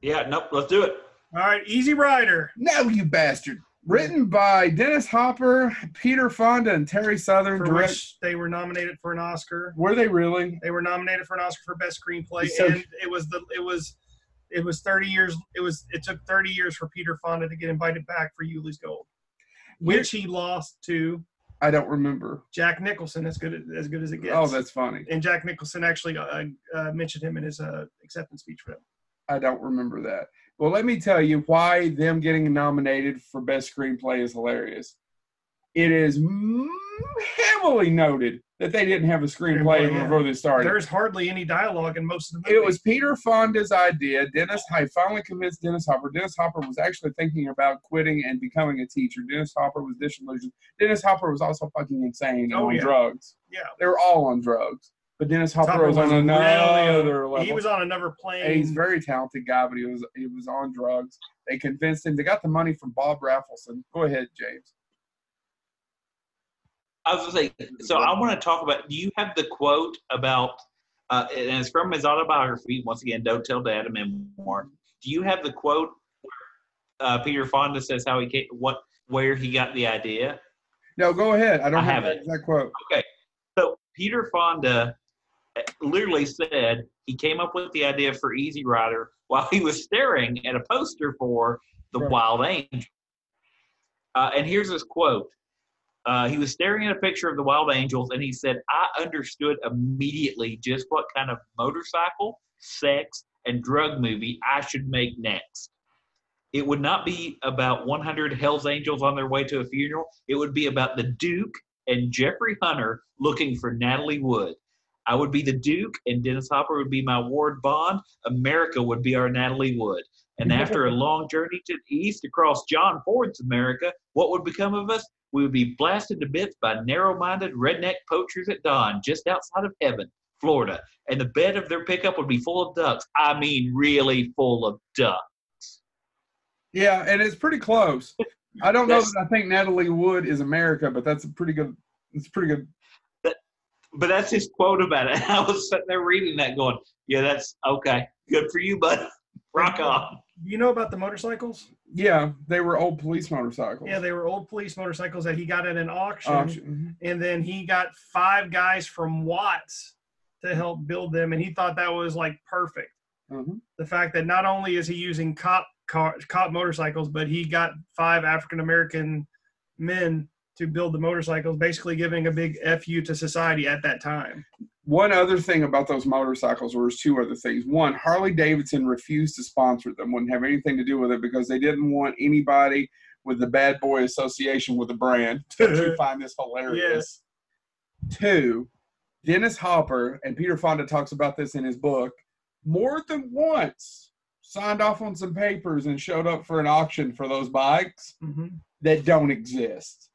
Yeah, nope. Let's do it. All right, Easy Rider. no, you bastard. Written by Dennis Hopper, Peter Fonda, and Terry Southern. for Direct. which they were nominated for an Oscar. Were they really? They were nominated for an Oscar for best screenplay, So- and it was the it was it was 30 years. It was it took 30 years for Peter Fonda to get invited back for Ulee's Gold, which he lost to I don't remember. Jack Nicholson. As good as good as it gets. Oh, that's funny. and Jack Nicholson actually uh, uh, mentioned him in his uh, acceptance speech for him. I don't remember that. Well, let me tell you why them getting nominated for best screenplay is hilarious. It is heavily noted that they didn't have a screenplay yeah. before they started. There's hardly any dialogue in most of the movie. It was Peter Fonda's idea. Dennis, I finally convinced Dennis Hopper. Dennis Hopper was actually thinking about quitting and becoming a teacher. Dennis Hopper was disillusioned. Dennis Hopper was also fucking insane Oh, on yeah. drugs. yeah. They were all on drugs. But Dennis Hopper, Topper was, on really- another level. He was on another plane. And he's a very talented guy, but he was he was on drugs. They convinced him. They got the money from Bob Rafelson. Go ahead, James. I was to say, so I want to talk about. Do you have the quote about? Uh, and it's from his autobiography. Once again, don't tell dad a memoir. Do you have the quote? Where, uh, Peter Fonda says how he came, what where he got the idea. No, go ahead. I don't I have have that exact quote. So Peter Fonda uh, literally said he came up with the idea for Easy Rider while he was staring at a poster for The Right. Wild Angel. Uh, and here's his quote. Uh, he was staring at a picture of the Wild Angels, and he said, "I understood immediately just what kind of motorcycle, sex, and drug movie I should make next. It would not be about 100 Hell's Angels on their way to a funeral. It would be about the Duke and Jeffrey Hunter looking for Natalie Wood. I would be the Duke, and Dennis Hopper would be my Ward Bond. America would be our Natalie Wood. And after a long journey to the east across John Ford's America, what would become of us? We would be blasted to bits by narrow minded redneck poachers at dawn just outside of heaven, Florida. And the bed of their pickup would be full of ducks. I mean, really full of ducks. Yeah, and it's pretty close. I don't know that I think Natalie Wood is America, but that's a pretty good. It's pretty good. But that's his quote about it. I was sitting there reading that going, yeah, that's okay. Good for you, bud. Rock on. you know about the motorcycles? Yeah, they were old police motorcycles. Yeah, they were old police motorcycles that he got at an auction, Auction. and then he got five guys from Watts to help build them, and he thought that was like perfect. Mhm. The fact that not only is he using cop car, cop motorcycles, but he got five African American men to build the motorcycles, basically giving a big fu to society at that time. One other thing about those motorcycles was two other things. One, Harley Davidson refused to sponsor them, wouldn't have anything to do with it because they didn't want anybody with the bad boy association with the brand. You find this hilarious? Two, Dennis Hopper, and Peter Fonda talks about this in his book, more than once signed off on some papers and showed up for an auction for those bikes hmm that don't exist.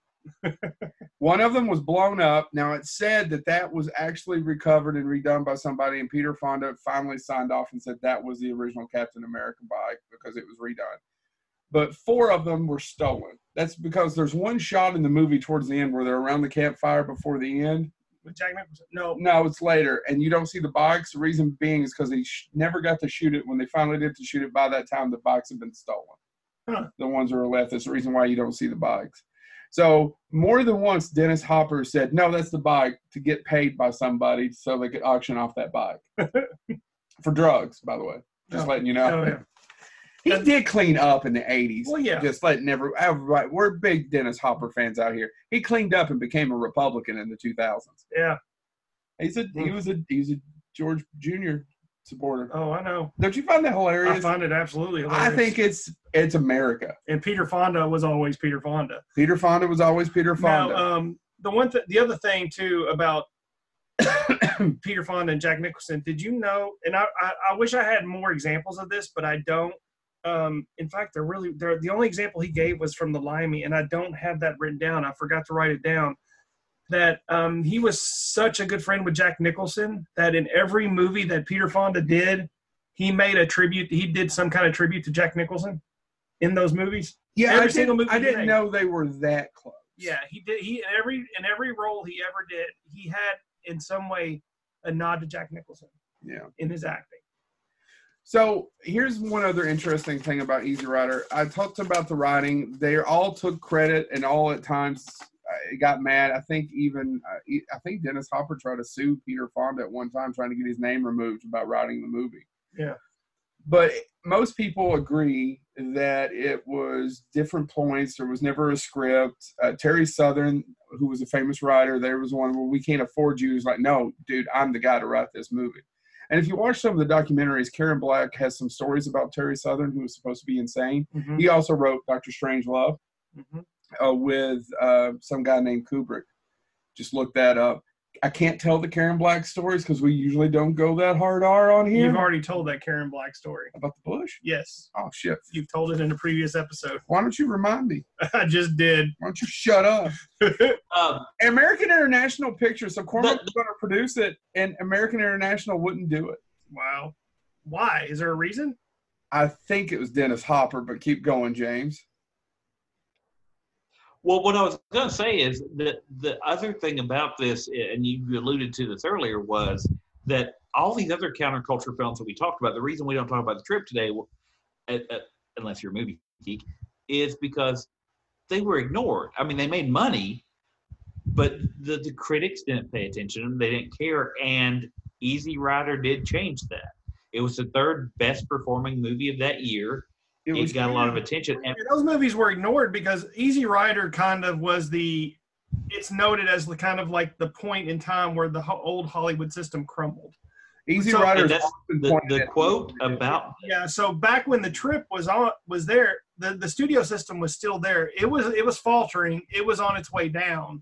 One of them was blown up. Now it said that that was actually recovered and redone by somebody, and Peter Fonda finally signed off and said that was the original Captain America bike because it was redone. But four of them were stolen. That's because there's one shot in the movie towards the end where they're around the campfire before the end. With Jack Nicholson? No, No, it's later, and you don't see the bikes. The reason being is because they sh- never got to shoot it. When they finally did to shoot it, by that time the bikes had been stolen. Huh. The ones that are left. That's the reason why you don't see the bikes. So more than once, Dennis Hopper said, "No, that's the bike," to get paid by somebody so they could auction off that bike for drugs. By the way, just Oh. letting you know. Oh, yeah. He did clean up in the '80s. Well, yeah. Just letting every, everybody. We're big Dennis Hopper fans out here. He cleaned up and became a Republican in the 2000s. yeah. He's a he hmm. was a he's a George Jr. supporter. Oh, I know. Don't you find that hilarious? I find it absolutely hilarious. I think it's it's America. and Peter Fonda was always Peter Fonda. Peter Fonda was always Peter Fonda. Now, um, the one, th- the other thing too about Peter Fonda and Jack Nicholson. Did you know? And I, I, I wish I had more examples of this, but I don't. Um, in fact, they're really they're, the only example he gave was from the Limey, and I don't have that written down. I forgot to write it down. That um, he was such a good friend with Jack Nicholson that in every movie that Peter Fonda did, he made a tribute. He did some kind of tribute to Jack Nicholson. in those movies. Yeah, Every I single didn't, movie I didn't made. know they were that close. Yeah, he did. He in every in every role he ever did, he had in some way a nod to Jack Nicholson Yeah. in his acting. So here's one other interesting thing about Easy Rider. I talked about the writing. They all took credit, and all at times got mad. I think even uh, I think Dennis Hopper tried to sue Peter Fonda at one time, trying to get his name removed about writing the movie. Yeah. But most people agree that it was different points. There was never a script. Uh, Terry Southern, who was a famous writer, there was one where we can't afford you. He's like, no, dude, I'm the guy to write this movie. And if you watch some of the documentaries, Karen Black has some stories about Terry Southern, who was supposed to be insane. Mhm, He also wrote Doctor Strangelove mhm. Uh, with uh, some guy named Kubrick. Just look that up. I can't tell the Karen Black stories because we usually don't go that hard R on here. You've already told that Karen Black story. about the bush. Yes, Oh shit! you've told it in a previous episode. Why don't you remind me? I just did. Why don't you shut up? Um, American International Pictures. So Corman was going to produce it, and American International wouldn't do it. Wow. Why? Is there a reason? I think it was Dennis Hopper, but keep going, James. Well, what I was going to say is that the other thing about this, and you alluded to this earlier, was that all these other counterculture films that we talked about, the reason we don't talk about the trip today, uh, uh, unless you're a movie geek, is because they were ignored. I mean, they made money, but the, the critics didn't pay attention. They didn't care. And Easy Rider did change that. It was the third best performing movie of that year. It It, was got a lot of attention. And And those movies were ignored because Easy Rider kind of was the. It's noted as the kind of like the point in time where the ho- old Hollywood system crumbled. Easy So- Rider. that's the, the quote about Yeah, so back when the trip was on was there, the, the studio system was still there. It was it was faltering. It was on its way down.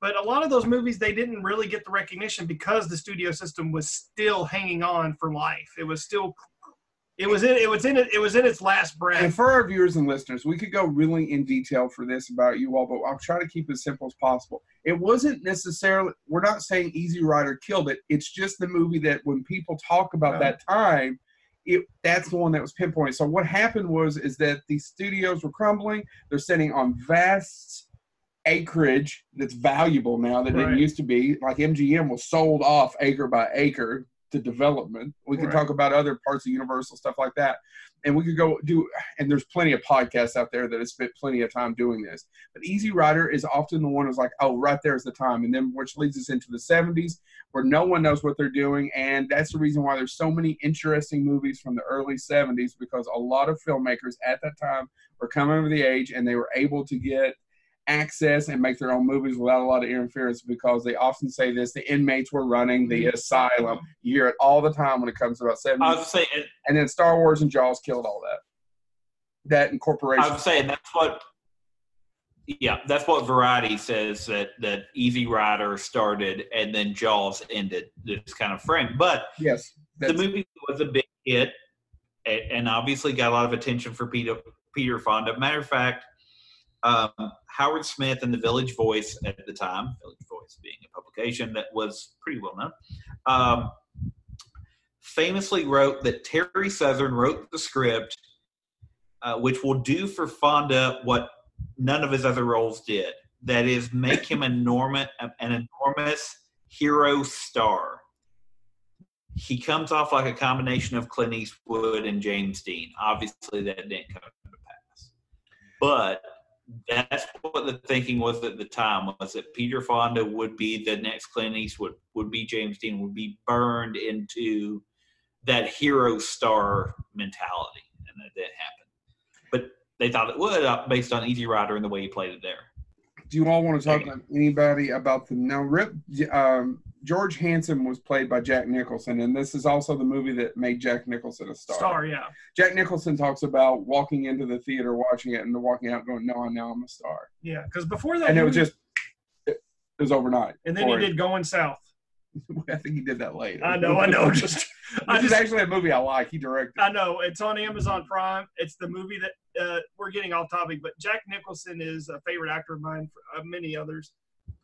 But a lot of those movies they didn't really get the recognition because the studio system was still hanging on for life. It was still it was in it was in it it was in its last breath. And for our viewers and listeners, we could go really in detail for this about you all, but I'll try to keep it as simple as possible. It wasn't necessarily, we're not saying Easy Rider killed it. It's just the movie that when people talk about Right. that time, it that's the one that was pinpointed. So what happened was is that these studios were crumbling. They're sitting on vast acreage that's valuable now that Right. didn't used to be. Like MGM was sold off acre by acre to development. We could Right. talk about other parts of Universal stuff like that, and we could go do. And there's plenty of podcasts out there that have spent plenty of time doing this. But Easy Rider is often the one who's like, oh, right there's the time, and then which leads us into the 70s where no one knows what they're doing, and that's the reason why there's so many interesting movies from the early 70s because a lot of filmmakers at that time were coming of the age and they were able to get access and make their own movies without a lot of interference because they often say this the inmates were running the mm-hmm. asylum. You hear it all the time when it comes to about 70s I was saying and then star wars and jaws killed all that. That incorporation. I was saying that's what yeah, that's what Variety says that that Easy Rider started and then Jaws ended this kind of frame. But yes the movie was a big hit and obviously got a lot of attention for Peter Peter Fonda. Matter of fact, um, Howard Smith and the Village Voice at the time, Village Voice being a publication that was pretty well known, um, famously wrote that Terry Southern wrote the script, uh, which will do for Fonda what none of his other roles did. That is, make him enormous, an enormous hero star he comes off like a combination of Clint Eastwood and James Dean. Obviously, that didn't come to pass, but that's what the thinking was at the time was that Peter Fonda would be the next Clint Eastwood, would be James Dean, would be burned into that hero star mentality, and that didn't happen. But they thought it would, uh, based on Easy Rider and the way he played it there. do you all want to talk to anybody about the now rip um, george hanson was played by jack nicholson and this is also the movie that made jack nicholson a star, Star, yeah. jack nicholson talks about walking into the theater watching it and walking out going no now i'm a star Yeah, because before that, and it was just it, it was overnight and then he did Going South. I think he did that later. I know, I know. Just, I This is just, actually a movie I like. He directed. I know it's on Amazon Prime. It's the movie that uh, we're getting off topic, but Jack Nicholson is a favorite actor of mine, for, uh, many others.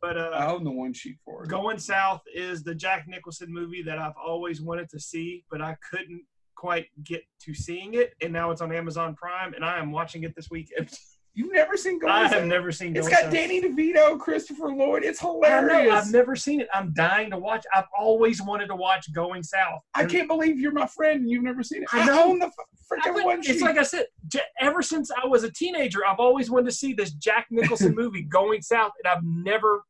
But uh, I own the one sheet for it. Going South is the Jack Nicholson movie that I've always wanted to see, but I couldn't quite get to seeing it, and now it's on Amazon Prime, and I am watching it this weekend. You've never seen Going I have never seen. It's got. Danny DeVito, Christopher Lloyd. It's I hilarious. know. I've never seen it. I'm dying to watch. I've always wanted to watch Going South. I can't believe you're my friend and you've never seen it. I I, know. own the freaking one it's like I said, ever since I was a teenager, I've always wanted to see this Jack Nicholson movie, Going South, and I've never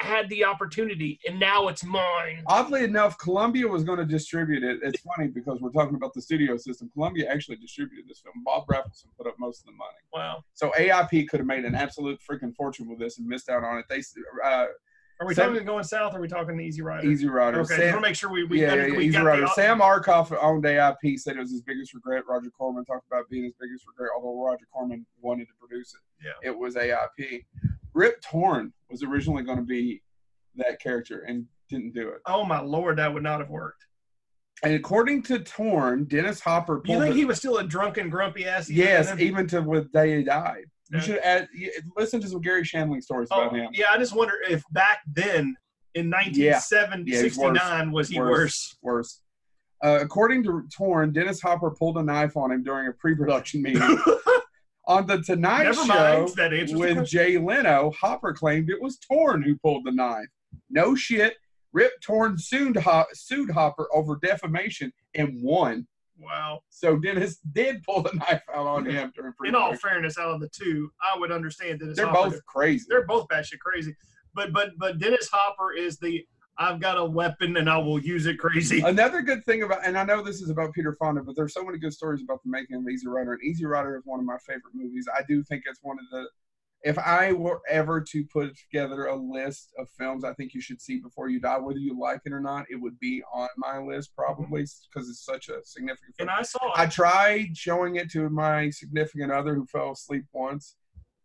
had the opportunity, and now it's mine. Oddly enough, Columbia was going to distribute it. It's funny because we're talking about the studio system. Columbia actually distributed this film. Bob Rafelson put up most of the money. Wow. So AIP could have made an absolute freaking fortune with this and missed out on it. They uh, Are we Sam- talking Going South? or Are we talking the Easy Rider? Easy Rider. Okay, Sam- just want to make sure we we yeah, got, yeah, yeah, Easy Rider. Sam Arkoff owned AIP, said it was his biggest regret. Roger Corman talked about being his biggest regret, although Roger Corman wanted to produce it. Yeah. It was AIP. Rip Torn was originally going to be that character and didn't do it. Oh my lord, that would not have worked. And according to Torn, Dennis Hopper You think he was still a drunken, grumpy ass? Yes, even- even to with day he died. You Yeah. should add, listen to some Garry Shandling stories Oh, about him. yeah, I just wonder if back then in 1969 Yeah, worse. was he worse? Worse. Uh, according to Torn, Dennis Hopper pulled a knife on him during a pre-production meeting. on the Tonight Never Show mind. That with. Jay Leno, Hopper claimed it was Torn who pulled the knife. No shit. Rip Torn sued, Hop- sued Hopper over defamation and won. Wow. So Dennis did pull the knife out on him during In all fairness, out of the two, I would understand Dennis They're Hopper. both crazy. They're both batshit crazy. But but but Dennis Hopper is the I've got a weapon and I will use it crazy. Another good thing about, and I know this is about Peter Fonda, but there's so many good stories about the making of Easy Rider. And Easy Rider is one of my favorite movies. I do think it's one of the, if I were ever to put together a list of films I think you should see before you die, whether you like it or not, it would be on my list probably mm-hmm. because it's such a significant film. And I saw I tried showing it to my significant other who fell asleep once.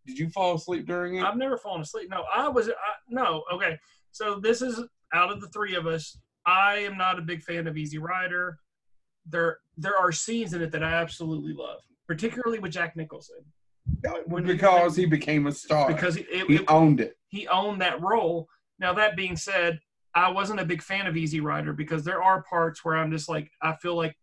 Did you fall asleep during it? I've never fallen asleep. No, I was I, no. Okay, so this is out of the three of us. I am not a big fan of Easy Rider. There there are scenes in it that I absolutely love, particularly with Jack Nicholson when because he became a star. because it, it, he it- owned it. he owned that role. Now that being said, I wasn't a big fan of Easy Rider because there are parts where I'm just like I feel like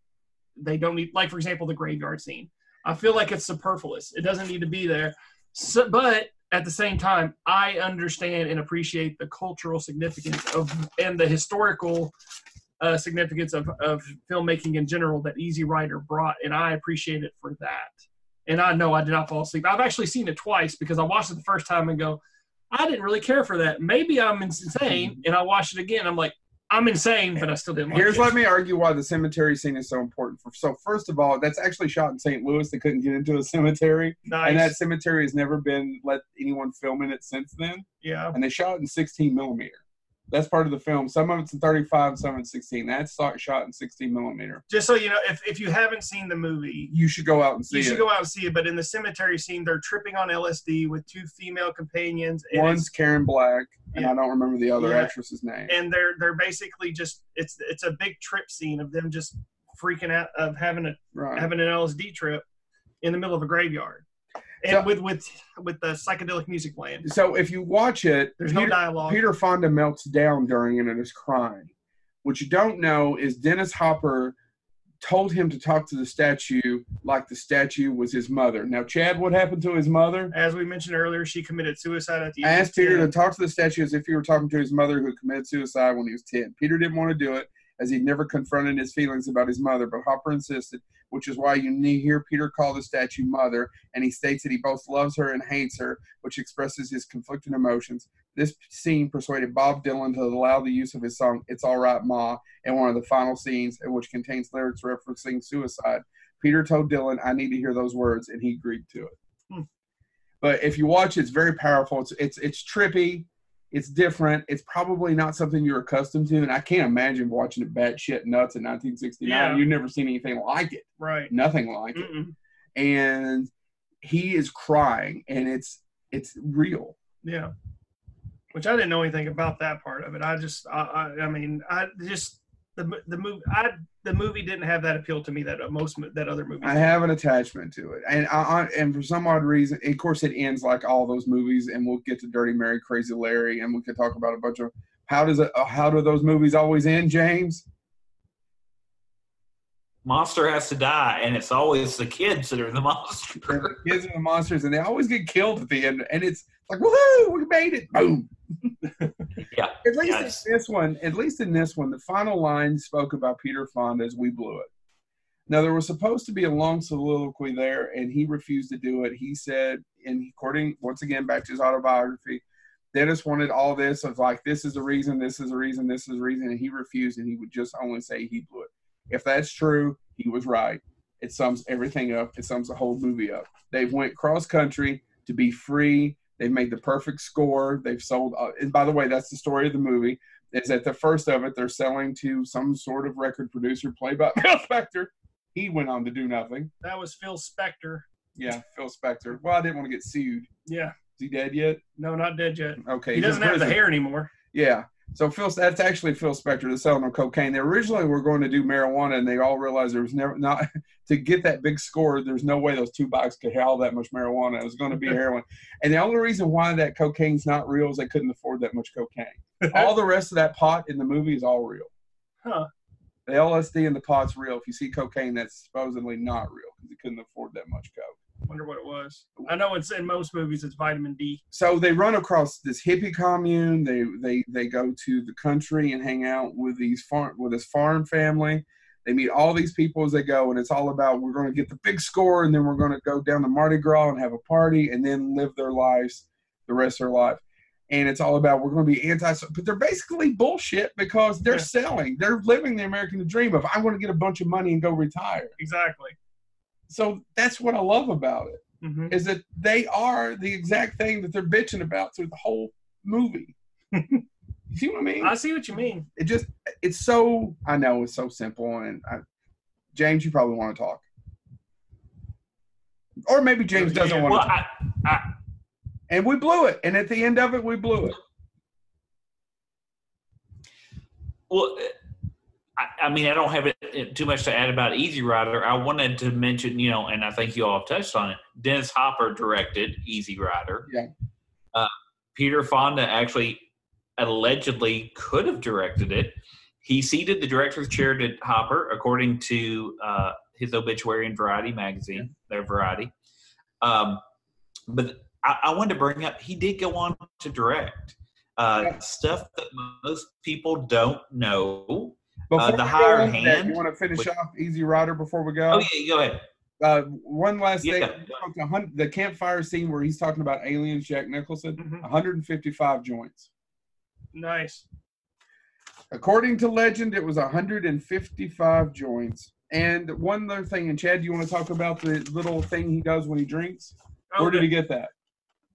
they don't need like for example the graveyard scene. I feel like it's superfluous. It doesn't need to be there. So, but at the same time, I understand and appreciate the cultural significance of and the historical uh, significance of, of filmmaking in general that Easy Rider brought, and I appreciate it for that. And I know I did not fall asleep. I've actually seen it twice because I watched it the first time and go, I didn't really care for that. Maybe I'm insane. And I watched it again. I'm like, I'm insane, but I still didn't like Here's it. let me argue why the cemetery scene is so important. For, so first of all, that's actually shot in St. Louis. They couldn't get into a cemetery, nice. and that cemetery has never been let anyone film in it since then. yeah. And they shot it in 16 millimeter. That's part of the film. Some of it's in 35, some in 16. That's shot shot in 16 millimeter. Just so you know, if, if you haven't seen the movie, You should go out and see you should it. go out and see it. But in the cemetery scene, they're tripping on LSD with two female companions. And One's Karen Black, and Yeah. I don't remember the other Yeah. actress's name. and they're they're basically just it's it's a big trip scene of them just freaking out of having a right. having an LSD trip in the middle of a graveyard, and So- with with with the psychedelic music playing. So if you watch it, There's Peter, no dialogue. Peter Fonda melts down during it and is crying. What you don't know is Dennis Hopper told him to talk to the statue like the statue was his mother. Now, Chad, what happened to his mother? As we mentioned earlier, she committed suicide at the age asked Peter 10. to talk to the statue as if he were talking to his mother who committed suicide when he was 10. Peter didn't want to do it as he'd never confronted his feelings about his mother, but Hopper insisted, which is why you hear Peter call the statue mother, and he states that he both loves her and hates her, which expresses his conflicting emotions. This scene persuaded Bob Dylan to allow the use of his song It's All Right Ma in one of the final scenes, which contains lyrics referencing suicide. Peter told Dylan, I need to hear those words, and he agreed to it. Hmm. But if you watch, it's very powerful. It's it's it's trippy. It's different. It's probably not something you're accustomed to, and I can't imagine watching it batshit nuts in 1969. Yeah. You've never seen anything like it. right. Nothing like it. Mm-mm. And he is crying, and it's it's real. Yeah. Which I didn't know anything about that part of it. I just, I, I, I mean, I just the the movie, I the movie didn't have that appeal to me that uh, most that other movies. I did. have an attachment to it, and I, I and for some odd reason, of course, it ends like all those movies, and we'll get to Dirty Mary, Crazy Larry, and we could talk about a bunch of how does it how do those movies always end, James? monster has to die, and it's always the kids that are the monster. They're the kids are the monsters, and they always get killed at the end. And it's like, woohoo, we made it! Boom. Yeah. At least Yes. in this one, at least in this one, the final line spoke about Peter Fonda as we blew it. Now there was supposed to be a long soliloquy there, and he refused to do it. He said, and according once again back to his autobiography, Dennis wanted all this of like this is the reason, this is the reason, this is the reason, and he refused, and he would just only say he blew it. If that's true, he was right. It sums everything up. It sums the whole movie up. They went cross country to be free. They've made the perfect score. They've sold. Uh, and by the way, that's the story of the movie. Is that the first of it? They're selling to some sort of record producer, played by Phil Spector. He went on to do nothing. That was Phil Spector. Yeah, Phil Spector. Well, I didn't want to get sued. Yeah. Is he dead yet? No, not dead yet. Okay, He doesn't have the hair anymore. Yeah. So Phil, that's actually Phil Spector that's selling them cocaine. They originally were going to do marijuana, and they all realized there was never not to get that big score. There's no way those two bikes could haul that much marijuana. It was going to be heroin, and the only reason why that cocaine's not real is they couldn't afford that much cocaine. all the rest of that pot in the movie is all real. Huh. The LSD in the pot's real. If you see cocaine, that's supposedly not real because they couldn't afford that much coke. Wonder what it was. I know it's in most movies. It's vitamin D. so they run across this hippie commune. They they they go to the country and hang out with these farm with this farm family. They meet all these people as they go, and it's all about we're going to get the big score, and then we're going to go down to Mardi Gras and have a party, and then live their lives the rest of their life. And it's all about we're going to be anti, but they're basically bullshit because they're Yeah. selling, they're living the American dream of I'm going to get a bunch of money and go retire. Exactly. So that's what I love about it hmm is that they are the exact thing that they're bitching about through the whole movie. you see what I mean? I see what you mean. It just it's so I know it's so simple and I, James, you probably want to talk, or maybe James doesn't Yeah. want to. Talk. I, And we blew it, and at the end of it, we blew it. well, I, I mean, I don't have it, it- too much to add about Easy Rider. I wanted to mention, you know, and I think you all have touched on it. Dennis Hopper directed Easy Rider. Yeah. Uh, Peter Fonda actually allegedly could have directed it. He ceded the director's chair to Hopper, according to uh, his obituary in Variety magazine, their Variety. Um, but I, I wanted to bring up he did go on to direct uh, Yeah. stuff that most people don't know. Before Uh, the we go hired that, hand you want to finish would- off Easy Rider before we go? Oh yeah, go ahead. Uh, one last thing. Yeah. The hun- The campfire scene where he's talking about aliens, Jack Nicholson, Mhm. 155 joints. Nice. According to legend, it was 155 joints. And one other thing, and Chad, do you want to talk about the little thing he does when he drinks? Oh, Where did the- he get that?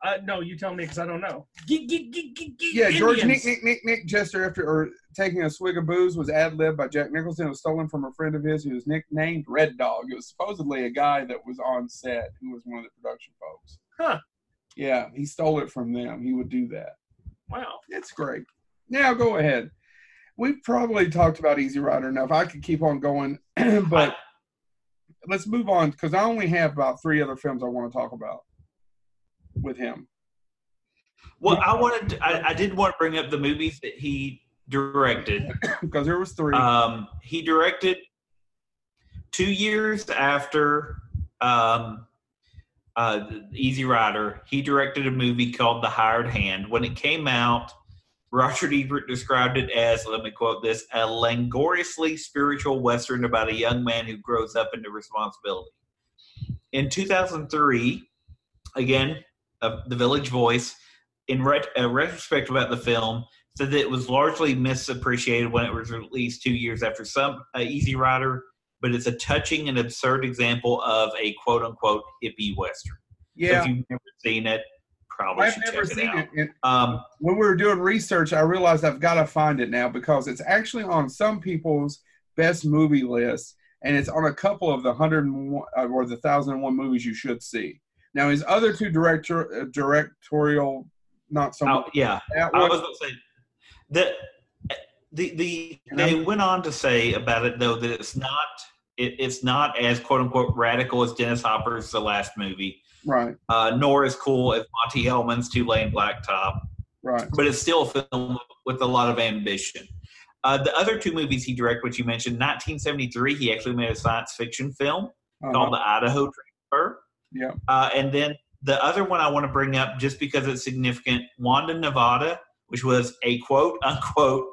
Uh, no, you tell me because I don't know. Yeah, George Nick Indians. Nick Nick Nick Jester after or taking a swig of booze was ad lib by Jack Nicholson. It was stolen from a friend of his who was nicknamed Red Dog. It was supposedly a guy that was on set who was one of the production folks. Huh. Yeah, he stole it from them. He would do that. Wow. It's great. Now go ahead. We've probably talked about Easy Rider enough. I could keep on going, but let's move on because I only have about three other films I want to talk about with him. Well, I wanted, to, I, I did want to bring up the movies that he directed. Because there was three. Um, he directed two years after um, uh, Easy Rider. He directed a movie called The Hired Hand. When it came out, Roger Ebert described it as, let me quote this, a languorously spiritual western about a young man who grows up into responsibility. In 2003, again, uh, The Village Voice, in ret- a retrospect about the film, said that it was largely misappreciated when it was released two years after some uh, Easy Rider, but it's a touching and absurd example of a quote unquote hippie western. So yeah, if you've never seen it, probably I've should never check seen it. Um, when we were doing research, I realized I've got to find it now because it's actually on some people's best movie list, and it's on a couple of the hundred and one uh, or the thousand and one movies you should see. Now his other two director uh, directorial, not so oh, much. yeah, I was going to say that the the And they went on to say about it though that it's not it, it's not as quote unquote radical as Dennis Hopper's the last movie, right, uh, nor as cool as Monte Hellman's Two Lane Blacktop. right. but it's still a film with a lot of ambition. Uh, the other two movies he directed, which you mentioned, 1973, he actually made a science fiction film Uh-huh. called The Idaho Transfer. Yeah. Uh, and then the other one I want to bring up, just because it's significant, Wanda, Nevada, which was a quote unquote,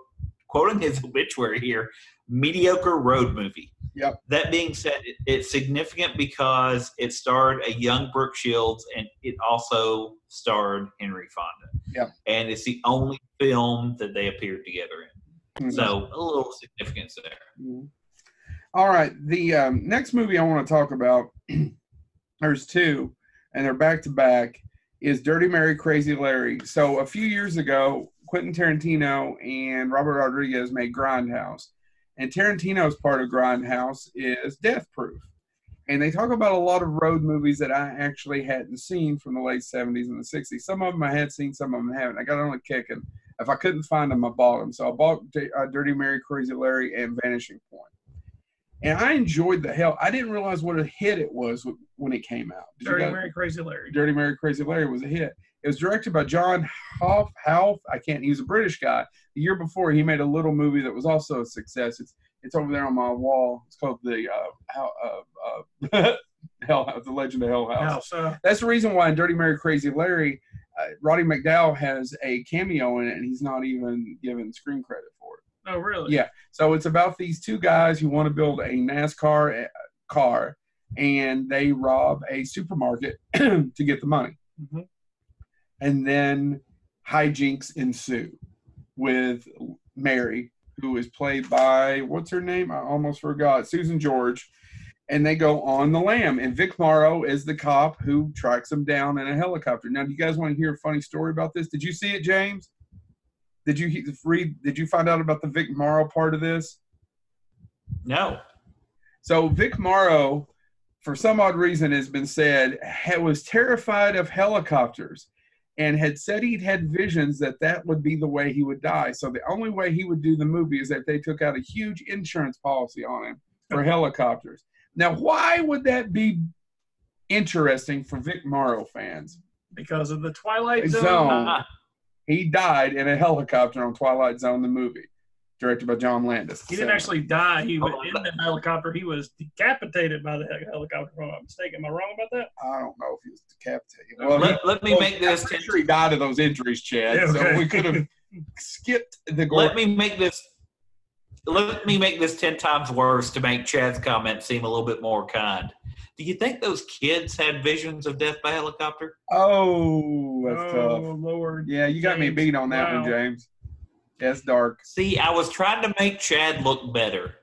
quoting his obituary here, mediocre road movie. Yep. That being said, it, it's significant because it starred a young Brooke Shields and it also starred Henry Fonda. Yep. And it's the only film that they appeared together in. Mhm. So a little significance there. Mhm. All right. The um, next movie I want to talk about, there's two, and they're back to back, is Dirty Mary, Crazy Larry. So a few years ago, Quentin Tarantino and Robert Rodriguez made Grindhouse. And Tarantino's part of Grindhouse is Death Proof. And they talk about a lot of road movies that I actually hadn't seen from the late 70s and the 60s. Some of them I had seen, some of them I haven't. I got on a kick, and if I couldn't find them, I bought them. So I bought uh, Dirty Mary, Crazy Larry, and Vanishing Point and I enjoyed the hell. I didn't realize what a hit it was when it came out. Did Dirty Mary, Crazy Larry. Dirty Mary, Crazy Larry was a hit. It was directed by John Hoff. Half, I can't. He's a British guy. The year before, he made a little movie that was also a success. It's it's over there on my wall. It's called the uh, how, uh, uh, Hell House, the Legend of Hell House. House. Uh, That's the reason why in Dirty Mary, Crazy Larry, uh, Roddy McDowall has a cameo in it, and he's not even given screen credit for it. Oh, really? Yeah. So it's about these two guys who want to build a NASCAR uh, car, and they rob a supermarket to get the money, Mhm. and then hijinks ensue with Mary, who is played by what's her name? I almost forgot. Susan George. And they go on the lam, and Vic Morrow is the cop who tracks them down in a helicopter. Now, do you guys want to hear a funny story about this? Did you see it, James? Did you read? Did you find out about the Vic Morrow part of this? No. So Vic Morrow, for some odd reason, has been said was terrified of helicopters, and had said he'd had visions that that would be the way he would die. So the only way he would do the movie is if they took out a huge insurance policy on him for helicopters. Now, why would that be interesting for Vic Morrow fans? Because of the Twilight Zone. Zone. He died in a helicopter on Twilight Zone, the movie, directed by John Landis. He didn't actually die. He was Oh, in the helicopter. He was decapitated by the helicopter. If I'm not mistaken. Am I wrong about that? I don't know if he was decapitated. Well, he, let, let me well, make this I'm sure he died of those injuries, Chad. Yeah, So we could have skipped the gore. let me make this let me make this ten times worse to make Chad's comment seem a little bit more kind. Do you think those kids had visions of death by helicopter? oh, that's oh tough. Lord. Yeah, you got me beat on that one. James. That's dark. See, I was trying to make Chad look better.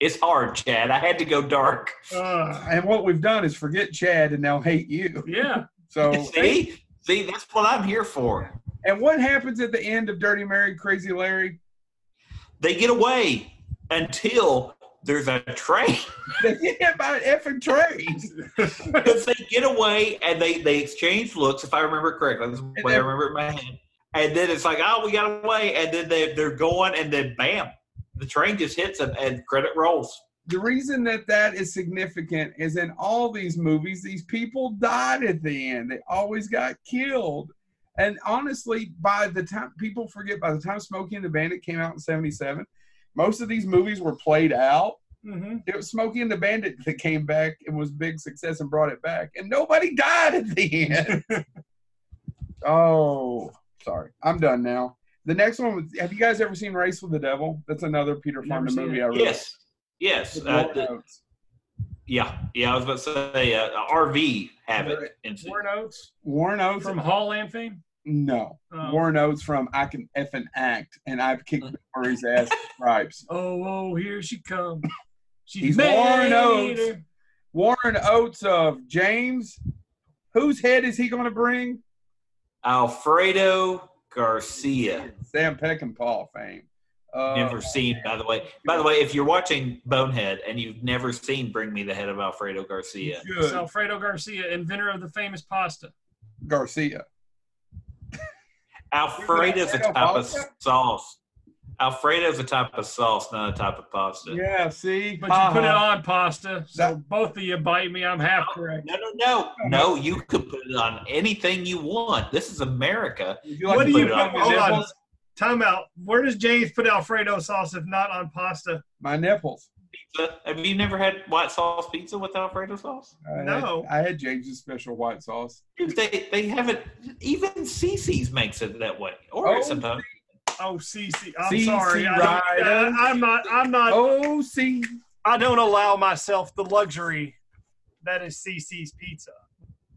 It's hard, Chad. I had to go dark. Uh, And what we've done is forget Chad and now hate you. yeah. So, See? See, that's what I'm here for. and what happens at the end of Dirty Mary, Crazy Larry? They get away until there's a train. They get effing trains. Because they get away and they they exchange looks, if I remember correctly. That's the way I remember it in my head. And then it's like, oh, we got away, and then they they're going, and then bam, the train just hits them, and credit rolls. the reason that that is significant is in all these movies, these people died at the end. They always got killed. And honestly, by the time people forget, by the time Smokey and the Bandit came out in '77, most of these movies were played out. hmm It was Smokey and the Bandit that came back and was big success and brought it back, and nobody died at the end. oh, sorry, I'm done now. The next one was. Have you guys ever seen Race with the Devil? That's another Peter Never Fonda movie. it. I really Yes, yes, uh, the- yeah, yeah. I was about to say uh, RV have Right. it. In, Warren Oates Warren Oates from Hallland fame. No. Oh. Warren Oates from I Can Effing Act, and I've kicked Bill Murray's ass with stripes. Oh, oh, here she comes. She's He's Warren Oates. her. Warren Oates of James. Whose head is he going to bring? Alfredo Garcia. Sam Peckinpah fame. Uh, Never seen, by the way. By the way, if you're watching Bonehead and you've never seen Bring Me the Head of Alfredo Garcia, Good. It's Alfredo Garcia, inventor of the famous pasta. Garcia. Alfredo's a Alfredo type of sauce. Alfredo is a type of sauce, not a type of pasta. Yeah, see? But you put it uh-huh. on pasta, so That- both of you bite me. I'm half correct. No, no, no, no. You could put it on anything you want. This is America. You like What do you put put on on hold on. Time out. Where does James put Alfredo sauce if not on pasta? My nipples. Pizza. Have you never had white sauce pizza with Alfredo sauce? I had- No. I had James's special white sauce. Dude, They they have it. Even CC's makes it that way. Or Oh, sometimes. Oh, CC. I'm CC sorry. I Ryder. don't, I, am not. I'm not. Oh, see, I don't allow myself the luxury that is CC's pizza.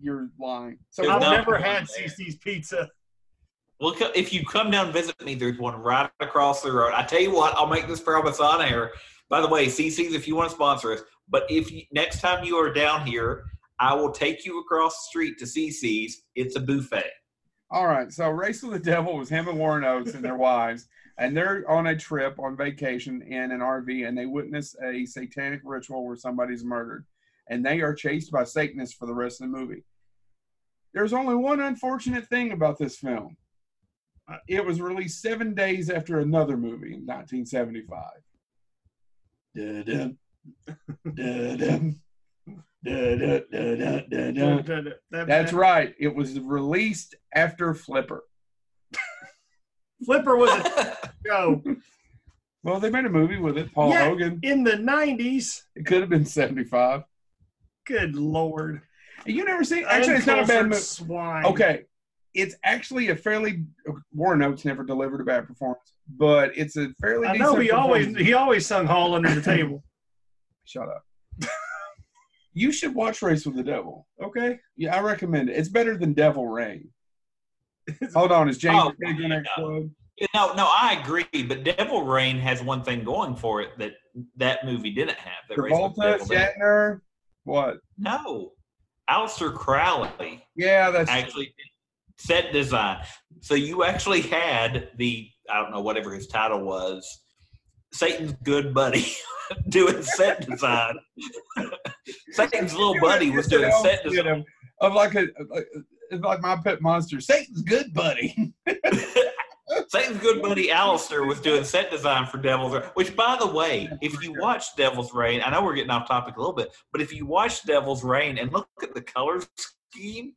you're lying. So There's I've no never had there. CC's pizza. Well, if you come down and visit me, there's one right across the road. I tell you what, I'll make this promise on air. By the way, CC's, if you want to sponsor us, but if you, next time you are down here, I will take you across the street to CC's. It's a buffet. All right. So Race with the Devil was him and Warren Oates and their wives, and they're on a trip on vacation in an RV, and they witness a satanic ritual where somebody's murdered, and they are chased by Satanists for the rest of the movie. There's only one unfortunate thing about this film. It was released seven days after another movie in 1975. That's right. It was released after Flipper. Flipper was a show Well, they made a movie with it. Paul Yeah. Hogan. in the '90s. It could have been 75. Good lord! You never seen Actually, it's not a bad movie. Swine. Okay. It's actually a fairly. Warren Oates never delivered a bad performance, but it's a fairly I know he always he always sung Hall under the table. Shut up. you should watch Race with the Devil. Okay. Yeah, I recommend it. It's better than Devil Rain. Hold on, is James Oh, Pig in that No, no, I agree. But Devil Rain has one thing going for it that that movie didn't have. That Race with the Travolta, Devil. Shatner. What? No, Aleister Crowley Yeah, that's actually did set design. So you actually had the I don't know whatever his title was, Satan's good buddy doing set design. Satan's little buddy was doing set design. of like a, like- like my pet monster. Satan's good buddy. Satan's good buddy Aleister was doing set design for Devil's Rain. Which, by the way, if you watch Devil's Rain, I know we're getting off topic a little bit, but if you watch Devil's Rain and look at the color scheme,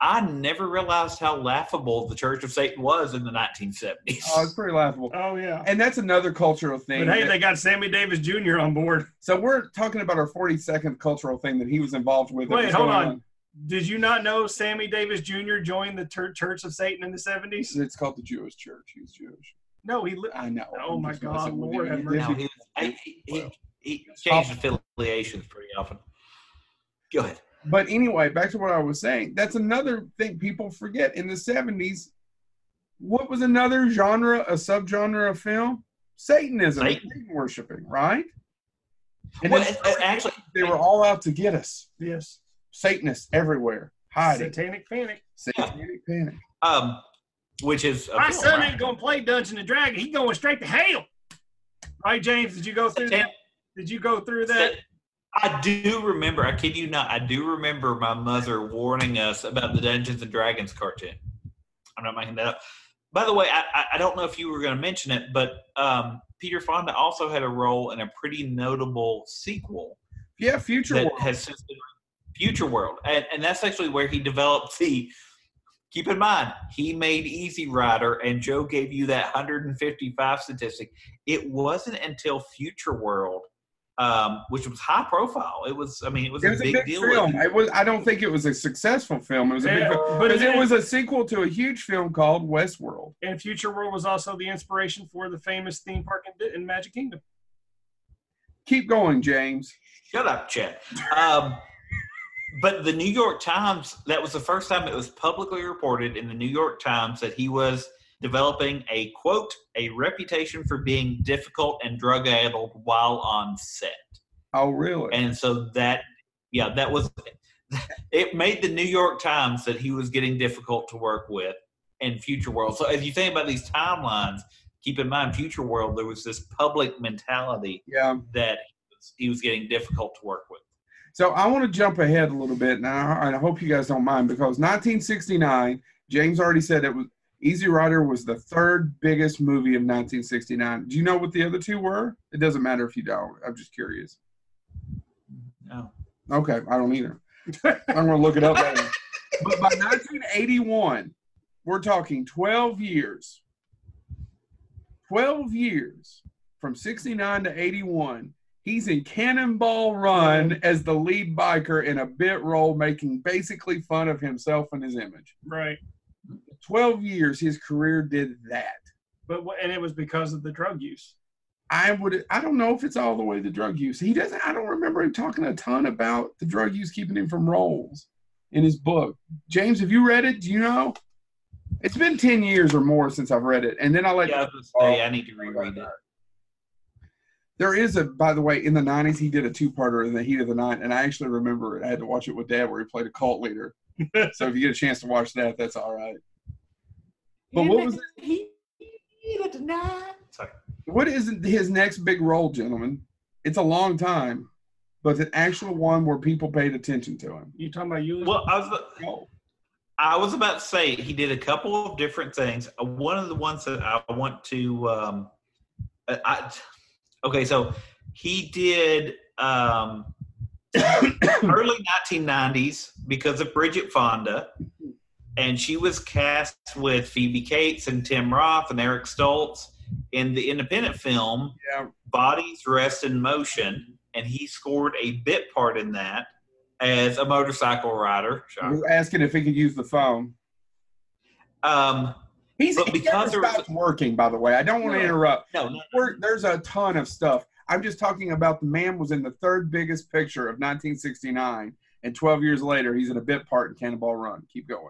I never realized how laughable the Church of Satan was in the 1970s. Oh, it's pretty laughable. Oh yeah. And that's another cultural thing. But hey, that- they got Sammy Davis Jr. on board. so we're talking about our 42nd cultural thing that he was involved with. Wait, hold going on. Did you not know Sammy Davis Jr. joined the Tur- Church of Satan in the '70s? It's called the Jewish Church. He's Jewish. No, he. Li- I know. Oh I'm my God, Lord have mercy. No, in- he, was, he, he, Well, he changed affiliations pretty often. Go ahead. But anyway, back to what I was saying. That's another thing people forget. In the 70s, what was another genre, a subgenre of film? Satanism, Satan. Satan worshiping, right? And Well, then actually, they were all out to get us. yes. Satanists everywhere, hiding. Satanic Panic. Satanic panic. um, which is My film, son right? ain't gonna play Dungeons and Dragons. He's going straight to hell. Right, James? Did you go through that? Did you go through that? I do remember. I kid you not. I do remember my mother warning us about the Dungeons and Dragons cartoon. I'm not making that up. By the way, I, I- don't know if you were going to mention it, but um, Peter Fonda also had a role in a pretty notable sequel Yeah, future that world. has since been Future World, and and that's actually where he developed the. Keep in mind, he made Easy Rider, and Joe gave you that 155 statistic. It wasn't until Future World, um, which was high profile. It was, I mean, it was, It was a big, deal. film. It was. I don't think it was a successful film. It was a big film but because it it was a sequel to a huge film called Westworld. And Future World was also the inspiration for the famous theme park in, in Magic Kingdom. Keep going, James. Shut up, Chad. Um, but the New York Times, that was the first time it was publicly reported in the New York Times that he was developing a quote, a reputation for being difficult and drug addled while on set. Oh, really? And so that, yeah, that was, it made the New York Times that he was getting difficult to work with in Future World. So as you think about these timelines, keep in mind, Future World, there was this public mentality yeah. that he was, he was getting difficult to work with. So I want to jump ahead a little bit, and I, and I hope you guys don't mind because 1969, James already said it was Easy Rider was the third biggest movie of 1969. Do you know what the other two were? It doesn't matter if you don't. I'm just curious. No. Okay, I don't either. I'm going to look it up later. But by 1981, we're talking 12 years. 12 years from 69 to 81. He's in Cannonball Run as the lead biker in a bit role, making basically fun of himself and his image. Right. 12 years his career did that. But and it was because of the drug use. I would I don't know if it's all the way the drug use. He doesn't I don't remember him talking a ton about the drug use keeping him from roles in his book. James, have you read it? Do you know? It's been 10 years or more since I've read it. And then I'll let Yeah, I say I need to reread it. There is a, by the way, in the '90s he did a two-parter in the heat of the night, and I actually remember it. I had to watch it with Dad, where he played a cult leader. so if you get a chance to watch that, that's all right. But what was Sorry. what is his next big role, gentlemen? It's a long time, but the actual one where people paid attention to him. You talking about you? Well, I was Oh, I was about to say he did a couple of different things. Uh, One of the ones that I want to, um, I, I- okay, so he did um, early 1990s because of Bridget Fonda, and she was cast with Phoebe Cates and Tim Roth and Eric Stoltz in the independent film yeah, Bodies Rest in Motion, and he scored a bit part in that as a motorcycle rider. Shocker. we're asking if he could use the phone. Um, He's But he because never was- working. By the way, I don't want to interrupt. no, no, We're, there's a ton of stuff. I'm just talking about the man was in the third biggest picture of 1969, and 12 years later, he's in a bit part in Cannonball Run. Keep going.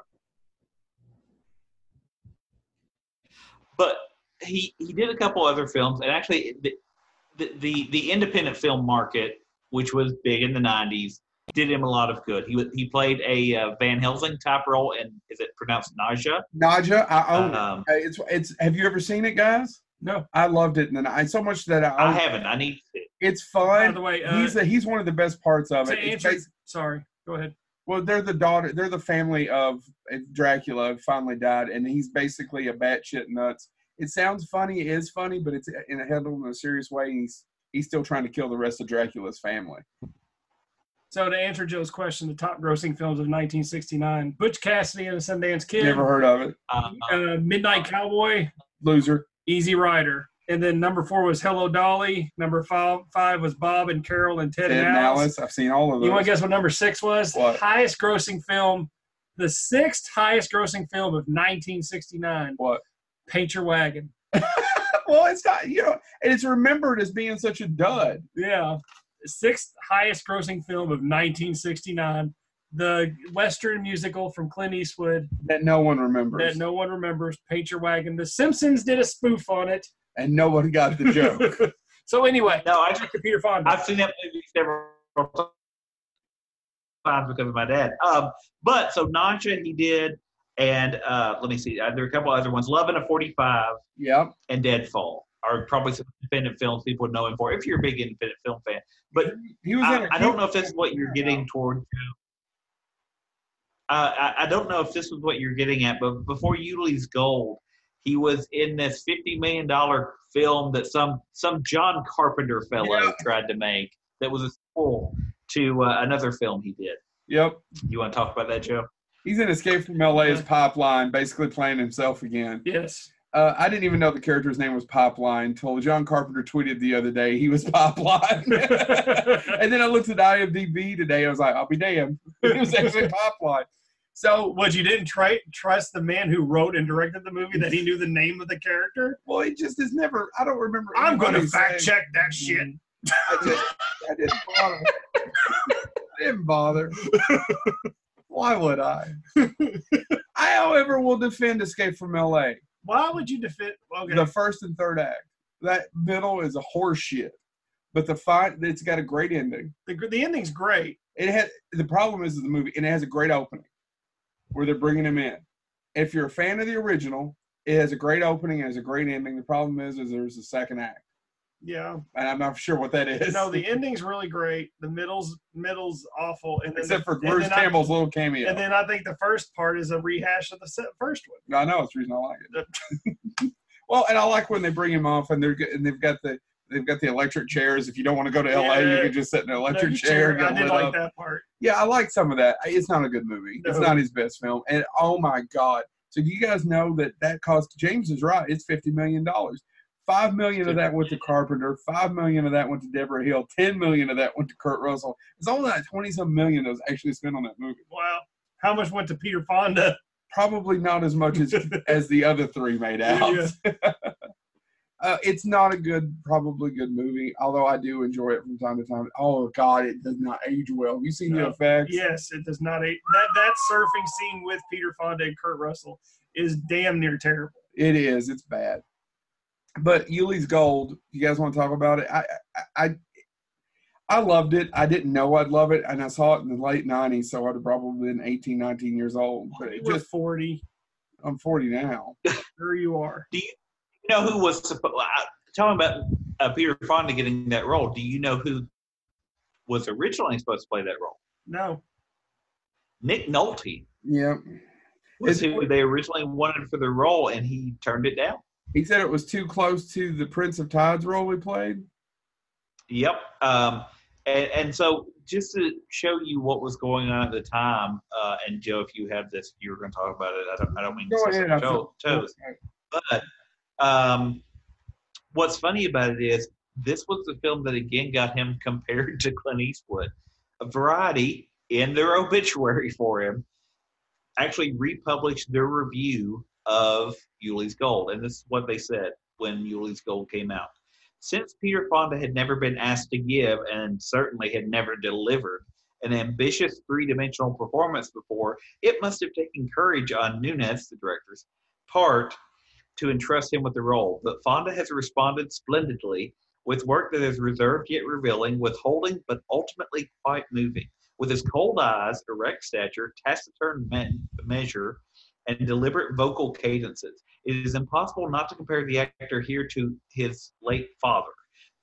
But he he did a couple other films, and actually, the the the, the independent film market, which was big in the '90s, did him a lot of good. He he played a uh, Van Helsing type role, and is it pronounced Nausea? Nadja, I own Um, it. It's it's. Have you ever seen it, guys? no. I loved it, and I so much that I. I haven't. I need. To. It's fine. By the way, uh, he's a, he's one of the best parts of to it. It's answer, basi- sorry. Go ahead. Well, they're the daughter. They're the family of uh, Dracula. who Finally died, and he's basically a batshit nuts. It sounds funny. It is funny, but it's in a handled in a serious way. And he's he's still trying to kill the rest of Dracula's family. So to answer Joe's question, the top grossing films of 1969: Butch Cassidy and the Sundance Kid, Never heard of it. Uh, uh, Midnight Cowboy, Loser. Easy Rider, and then number four was Hello Dolly. Number five, five was Bob and Carol and Ted, Ted and Alice. Alice. I've seen all of them. You want to guess what number six was? What? Highest grossing film, the sixth highest grossing film of 1969. What? Paint Your Wagon. well, it's not. You know, and it's remembered as being such a dud. Yeah. Sixth highest grossing film of 1969. The Western musical from Clint Eastwood That no one remembers, that no one remembers, Paint Your Wagon. The Simpsons did a spoof on it. And no one got the joke. so anyway, no, I back to Peter Fonda. I've seen that movie several times because of my dad. Um, but so Nausea he did, and uh, let me see. Uh, there are a couple other ones. Love in a 45 yep. and Deadfall are probably some independent films people would know him for if you're a big independent film fan. But He was in I, a I don't know if this is what you're getting toward. Uh, I, I don't know if this was what you're getting at, but before Ulee's Gold, he was in this fifty million dollar film that some some John Carpenter fellow Yeah. tried to make that was a sequel to uh, another film he did. Yep. You want to talk about that, Joe? He's in Escape from LA as Pipeline, basically playing himself again. yes. Uh, I didn't even know the character's name was Pipeline until John Carpenter tweeted the other day he was Pipeline. and then I looked at IMDb today. I was like, I'll be damned. It was actually Pipeline. So, What you didn't try, trust the man who wrote and directed the movie that he knew the name of the character? well, it just is never. I don't remember. I'm going to fact saying- check that mm-hmm. shit. I, just, I didn't bother. I didn't bother. Why would I? I, however, will defend Escape from LA. Why would you defend? Okay. The first and third act. That middle is a horseshit. But the fight, it's got a great ending. the, the ending's great. It had the problem is the movie, and it has a great opening where they're bringing him in. If you're a fan of the original, it has a great opening, it has a great ending. The problem is, is there's a second act, Yeah. and I'm not sure what that is. No, the ending's really great. The middle's middle's awful, and then except the, for Bruce then I- Campbell's little cameo. And then I think the first part is a rehash of the first one. I know it's the reason I like it. well, and I like when they bring him off, and they're and they've got the they've got the electric chairs. If you don't want to go to LA, you can just sit in an electric No, chair. and I did like up. that part. Yeah, I like some of that. It's not a good movie. It's not his best film. And oh my god! So you guys know that that cost James is right. It's fifty million dollars. Five million of that went to Carpenter. Five million of that went to Debra Hill. Ten million of that went to Kurt Russell. It's only that twenty some million that was actually spent on that movie. Wow. How much went to Peter Fonda? Probably not as much as as the other three made out. Yeah. uh, it's not a good, probably good movie. Although I do enjoy it from time to time. Oh God, it does not age well. Have you seen the effects? Yes, it does not. age. That that surfing scene with Peter Fonda and Kurt Russell is damn near terrible. It is. It's bad. But Ulee's Gold. You guys want to talk about it? I, I, I, I loved it. I didn't know I'd love it, and I saw it in the late '90s, so I'd have probably been 18, 19 years old. But it just, forty. I'm 40 now. There you are. Do you, you know who was supposed? Talking about uh, Peter Fonda getting that role. Do you know who was originally supposed to play that role? No. Nick Nolte Yeah. was Is- who they originally wanted for the role, and he turned it down. He said it was too close to the Prince of Tides role he played. Yep. Um, and, and so just to show you what was going on at the time, uh, and Joe, if you have this, you were going to talk about it. I don't, I don't mean to Go step ahead. on I Joe- feel- toes. But um, what's funny about it is this was the film that again got him compared to Clint Eastwood. A Variety, in their obituary for him, actually republished their review of Ulee's Gold. And this is what they said when Ulee's Gold came out. Since Peter Fonda had never been asked to give and certainly had never delivered an ambitious three dimensional performance before, it must have taken courage on Nunez, the director's part, to entrust him with the role. But Fonda has responded splendidly with work that is reserved yet revealing, withholding but ultimately quite moving. With his cold eyes, erect stature, taciturn me- measure, and deliberate vocal cadences, it is impossible not to compare the actor here to his late father.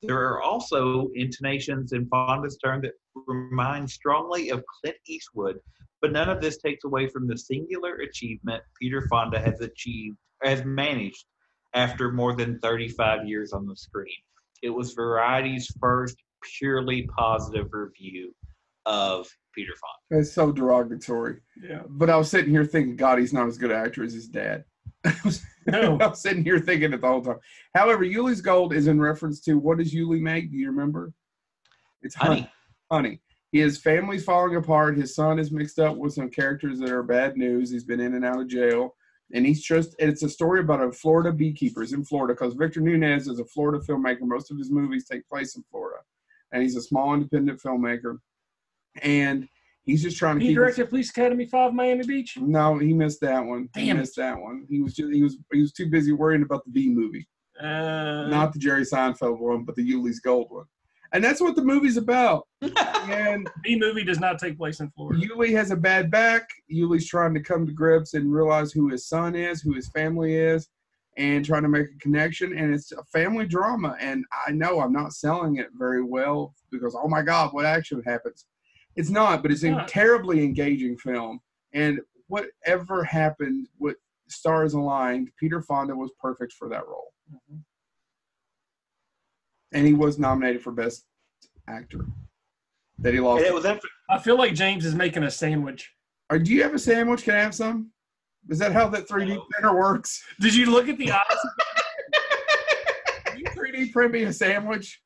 There are also intonations in Fonda's turn that remind strongly of Clint Eastwood, but none of this takes away from the singular achievement Peter Fonda has achieved, has managed after more than 35 years on the screen. It was Variety's first purely positive review of Peter Fonda. It's so derogatory. Yeah. But I was sitting here thinking, God, he's not as good an actor as his dad. I was, No. I was sitting here thinking it the whole time. However, Ulee's Gold is in reference to what does Ulee make? Do you remember? It's Honey, honey. His family's falling apart. His son is mixed up with some characters that are bad news. He's been in and out of jail. And he's just, it's a story about a Florida beekeepers in Florida because Victor Nunez is a Florida filmmaker. Most of his movies take place in Florida. And he's a small independent filmmaker. And he's just trying to He keep. his- directed Police Academy Five Miami Beach. no, he missed that one. he Damn it. missed that one. He was just, he was he was too busy worrying about the B movie, Uh, not the Jerry Seinfeld one, but the Ulee's Gold one. And that's what the movie's about. and B movie does not take place in Florida. Ulee has a bad back. Ulee's trying to come to grips and realize who his son is, who his family is, and trying to make a connection. And it's a family drama. And I know I'm not selling it very well because, oh my God, what action happens? It's not, but it's a terribly engaging film. And whatever happened, what stars aligned, Peter Fonda was perfect for that role. Mhm. And he was nominated for Best Actor. That he lost. and it was after I feel like James is making a sandwich. Or do you have a sandwich? Can I have some? Is that how that 3D printer works? Did you look at the eyes? You 3D print me a sandwich?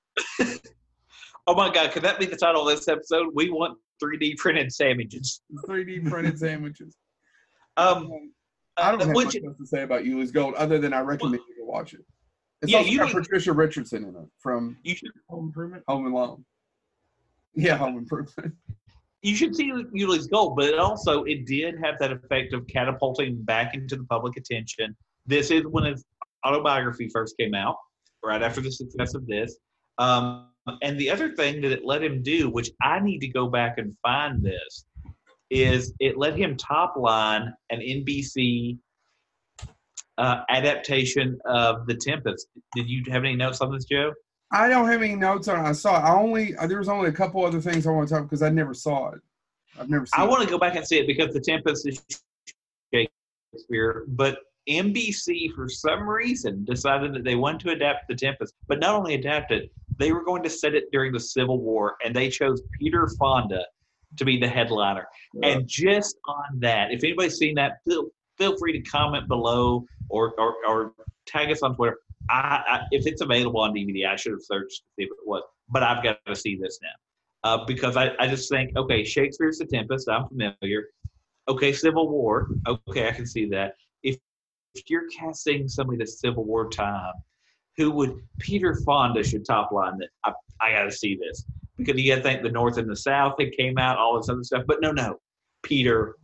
Oh my God, could that be the title of this episode? We want 3D printed sandwiches. 3D printed sandwiches. Um, I don't uh, have which, much else to say about Ulee's Gold other than I recommend you to watch it. It's Yeah, also got Patricia Richardson in it from you should Home Improvement. Home Alone. Yeah, Home Improvement. you should see Ulee's Gold, but it also it did have that effect of catapulting back into the public attention. This is when his autobiography first came out, right after the success of this. Um, and the other thing that it let him do, which I need to go back and find this, is it let him top line an NBC uh, adaptation of The Tempest. Did you have any notes on this, Joe? I don't have any notes on it. I saw it. I only uh, there was only a couple other things I want to talk because I never saw it. I've never seen I want to go back and see it because The Tempest is Shakespeare, but NBC for some reason decided that they wanted to adapt The Tempest, but not only adapt it, they were going to set it during the Civil War, and they chose Peter Fonda to be the headliner. And just on that, if anybody's seen that, feel, feel free to comment below or, or, or tag us on Twitter. I, I if it's available on DVD, I should have searched to see if it was. But I've got to see this now uh, because I, I just think okay, Shakespeare's The Tempest. I'm familiar. Okay, Civil War. Okay, I can see that. If if you're casting somebody to Civil War time, who would Peter Fonda should top line that? I, I got to see this because you got to think the North and the South. It came out all this other stuff, but no, no, Peter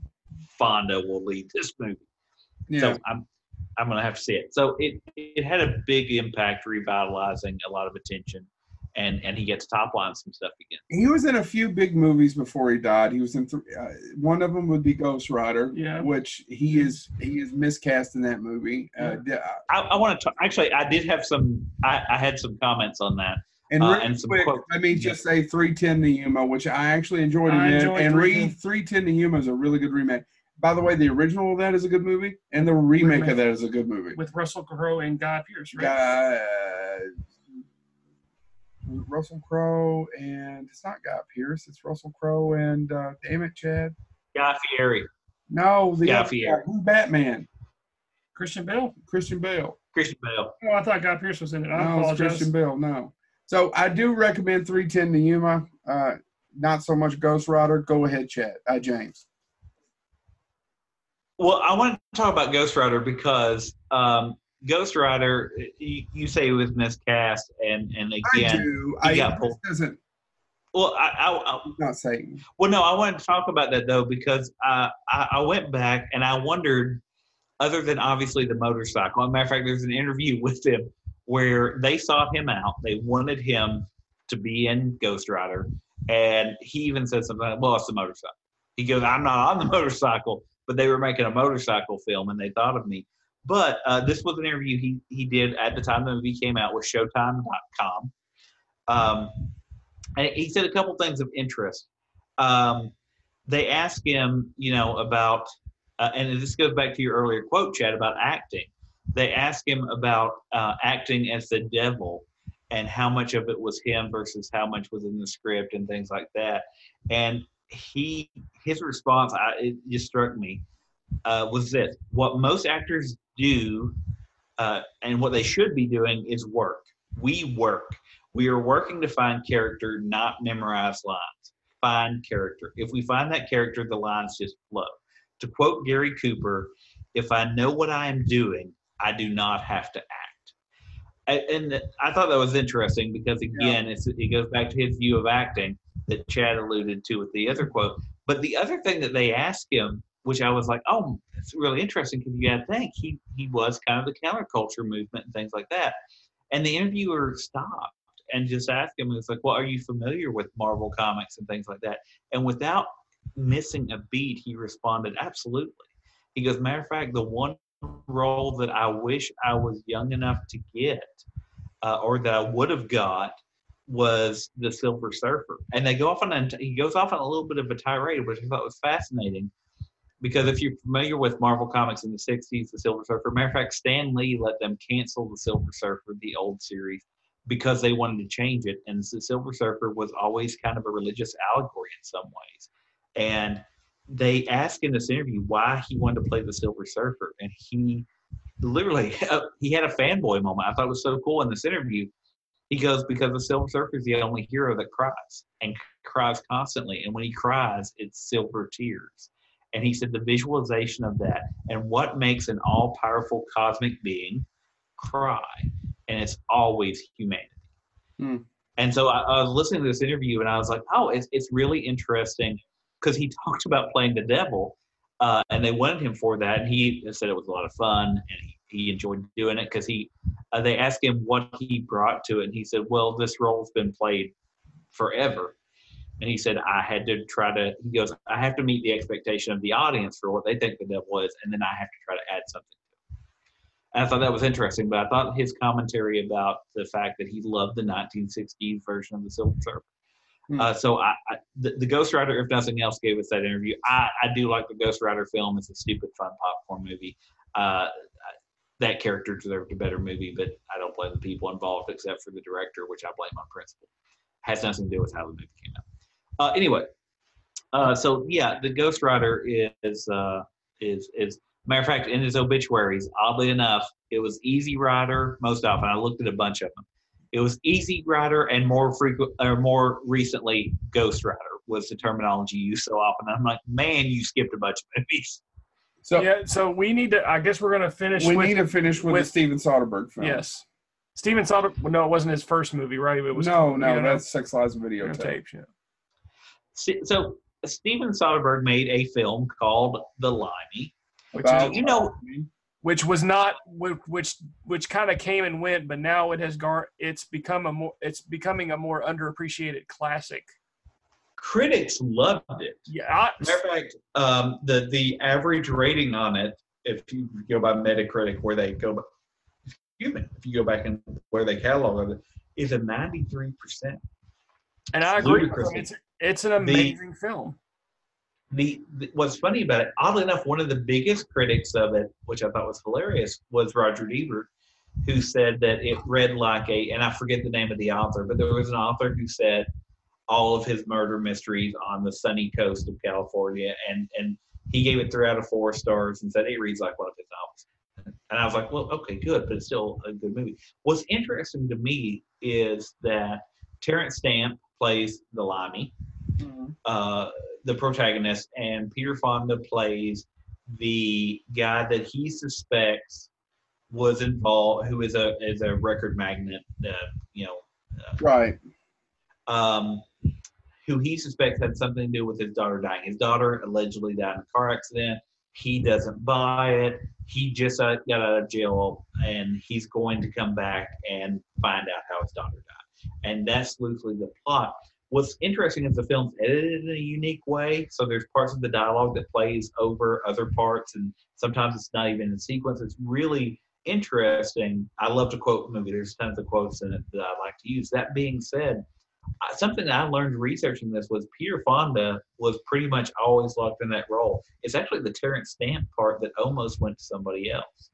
Fonda will lead this movie. Yeah. So I'm I'm gonna have to see it. So it it had a big impact, revitalizing a lot of attention, and and he gets top line some stuff again. he was in a few big movies before he died. He was in th- uh, one of them would be Ghost Rider, Yeah. which he is he is miscast in that movie. Uh, yeah. I, I want to actually I did have some I, I had some comments on that. And Uh, and some quick, quotes. I mean, just say 310 to Yuma, which I actually enjoyed him I in. enjoyed And read 310 to Yuma is a really good remake. By the way, the original of that is a good movie, and the remake, Remake. of that is a good movie. with Russell Crowe and Guy Pearce, right? Guy, Russell Crowe, and it's not Guy Pearce, it's Russell Crowe and uh, damn it, Chad. Guy Fieri, No, the Guy Fieri. guy, who's Batman? Christian Bale. Christian Bale. Christian Bale. Oh, I thought Guy Pearce was in it. I no, it's apologize. Christian Bale. No. So I do recommend 310 to Yuma. Uh, not so much Ghost Rider. Go ahead, Chad. Uh, James. Well, I want to talk about Ghost Rider because um, Ghost Rider, you, you say it was miscast, and and I again, do. he I got pulled. doesn't well, I, I, I not Satan. Well, no, I wanted to talk about that though because uh, I, I went back and I wondered, other than obviously the motorcycle. As a matter of fact, there's an interview with him where they sought him out. They wanted him to be in Ghost Rider, and he even said something. like, Well, it's the motorcycle. He goes, "I'm not on the motorcycle," but they were making a motorcycle film, and they thought of me. But uh, this was an interview he he did at the time the movie came out with Showtime.com. Um, and he said a couple things of interest. Um, they asked him, you know, about, uh, and this goes back to your earlier quote, Chad, about acting. They asked him about uh, acting as the devil and how much of it was him versus how much was in the script and things like that. And he, his response, I, it just struck me, uh, was this: what most actors do, uh, and what they should be doing, is work. We work. We are working to find character, not memorize lines. Find character. If we find that character, the lines just flow. To quote Gary Cooper, if I know what I am doing, I do not have to act. And, I thought that was interesting because, again, it's, it goes back to his view of acting that Chad alluded to with the other quote. But the other thing that they asked him, which I was like, oh, it's really interesting because you got to think he, he was kind of the counterculture movement and things like that. And the interviewer stopped and just asked him, it's like, well, are you familiar with Marvel comics and things like that? And without missing a beat, he responded, absolutely. He goes, matter of fact, the one role that I wish I was young enough to get uh, or that I would have got was the Silver Surfer. And they go off on a, he goes off on a little bit of a tirade, which I thought was fascinating. Because if you're familiar with Marvel Comics in the 60s, the Silver Surfer, matter of fact, Stan Lee let them cancel the Silver Surfer, the old series, because they wanted to change it. And the Silver Surfer was always kind of a religious allegory in some ways. And they asked in this interview why he wanted to play the Silver Surfer, and he literally he had a fanboy moment. I thought it was so cool in this interview. He goes because the Silver Surfer is the only hero that cries and cries constantly, and when he cries, it's silver tears. And he said the visualization of that and what makes an all-powerful cosmic being cry, and it's always humanity. Hmm. And so I, I was listening to this interview, and I was like, oh, it's it's really interesting because he talked about playing the devil, uh, and they wanted him for that, and he said it was a lot of fun, and he, he enjoyed doing it because he. Uh, they asked him what he brought to it, and he said, "Well, this role's been played forever," and he said, "I had to try to." He goes, "I have to meet the expectation of the audience for what they think the devil is, and then I have to try to add something." And I thought that was interesting, but I thought his commentary about the fact that he loved the 1960s version of the Silver Surfer. Hmm. Uh, so I, I the, the Ghost Rider, if nothing else, gave us that interview. I, I do like the Ghost Rider film. It's a stupid, fun popcorn movie. Uh, that character deserved a better movie, but I don't blame the people involved except for the director, which I blame on principle. Has nothing to do with how the movie came out. Uh, anyway, uh, so yeah, the Ghost Rider is uh, is is Matter of fact, in his obituaries, oddly enough, it was Easy Rider most often. I looked at a bunch of them. It was Easy Rider and more frequent or uh, more recently Ghost Rider was the terminology used so often. I'm like, man, you skipped a bunch of movies. So yeah, so we need to. I guess we're gonna finish. we with, need to finish with, with- the Steven Soderbergh film. Yes, Steven Soderbergh. No, it wasn't his first movie, right? It was no, no, you know, that's Sex Lies and Videotape. tapes. Yeah. Si- So Steven Soderbergh made a film called The Limey. Which About- is, you know- which was not whi- which which kind of came and went, but now it has gar. It's become a more. It's becoming a more underappreciated classic. Critics loved it. Yeah, I, Matter of fact, um, the the average rating on it, if you go by Metacritic, where they go, by, excuse me, if you go back and where they catalog it, is a ninety three percent. and I agree. It's it's an amazing film. The, the what's funny about it, oddly enough, one of the biggest critics of it, which I thought was hilarious, was Roger Ebert, who said that it read like a, and I forget the name of the author, but there was an author who said all of his murder mysteries on the sunny coast of California, and and he gave it three out of four stars and said it reads like one of his novels. And I was like, well, okay, good, but it's still a good movie. What's interesting to me is that Terence Stamp plays the Limey uh, the protagonist, and Peter Fonda plays the guy that he suspects was involved, who is a is a record magnate, uh, you know, Right. um, who he suspects had something to do with his daughter dying. His daughter allegedly died in a car accident. He doesn't buy it. He just uh, got out of jail, and he's going to come back and find out how his daughter died. And that's loosely the plot. What's interesting is the film's edited in a unique way. So there's parts of the dialogue that plays over other parts, and sometimes it's not even in sequence. It's really interesting. I love to quote the movie. There's tons of quotes in it that I like to use. That being said, something that I learned researching this was Peter Fonda was pretty much always locked in that role. It's actually the Terence Stamp part that almost went to somebody else.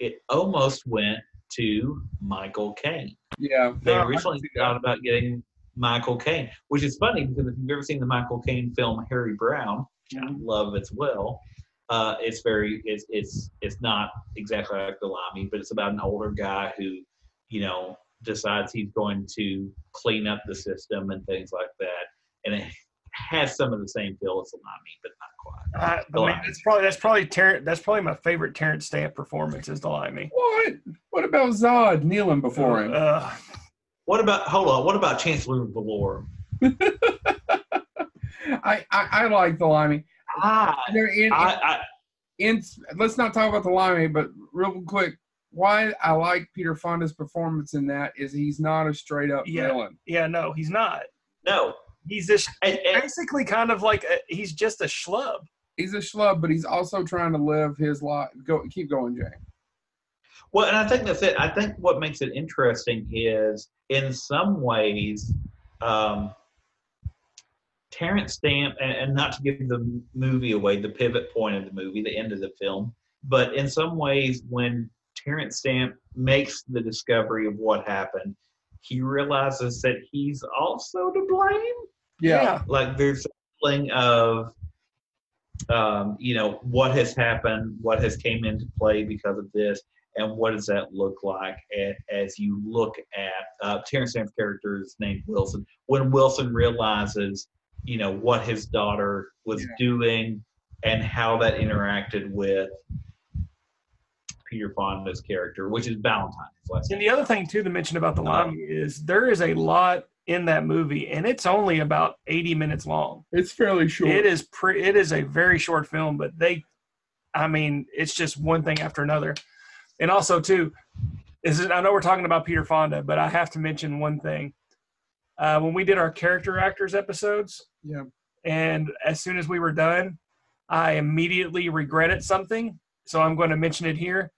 It almost went to Michael Caine. Yeah. They originally thought about getting Michael Caine, which is funny because if you've ever seen the Michael Caine film Harry Brown, which I love as well, uh, it's very it's it's it's not exactly like the Limey, but it's about an older guy who, you know, decides he's going to clean up the system and things like that, and it has some of the same feel as the Limey, but not quite. I, I mean, that's probably that's probably Terence, that's probably my favorite Terence Stamp performance is the Limey. What? What about Zod kneeling before him? Uh, What about hold on? What about Chancellor Valor? I, I I like the Limey. Ah, I, They're in, I, I in let's not talk about the Limey, but real quick, why I like Peter Fonda's performance in that is he's not a straight up Yeah. villain. yeah, no, he's not. no. He's just And, and, basically kind of like a, he's just a schlub. He's a schlub, but he's also trying to live his life. Go, keep going, Jay. Well, and I think that's it. I think what makes it interesting is, in some ways, um, Terence Stamp, and, and not to give the movie away, the pivot point of the movie, the end of the film, but in some ways, when Terence Stamp makes the discovery of what happened, he realizes that he's also to blame. Yeah. Like there's a feeling of, um, you know, what has happened, what has came into play because of this, and what does that look like a- as you look at uh, Terence Stamp's character is named Wilson. When Wilson realizes, you know, what his daughter was Yeah. doing and how that interacted with Peter Fonda's character, which is Valentine. And name. the other thing too to mention about the Limey is there is a lot in that movie, and it's only about eighty minutes long. It's fairly short. It is pre- It is a very short film, but they, I mean, it's just one thing after another. And also too, is it, I know we're talking about Peter Fonda, but I have to mention one thing. Uh, when we did our character actors episodes, Yeah. and as soon as we were done, I immediately regretted something. So I'm going to mention it here.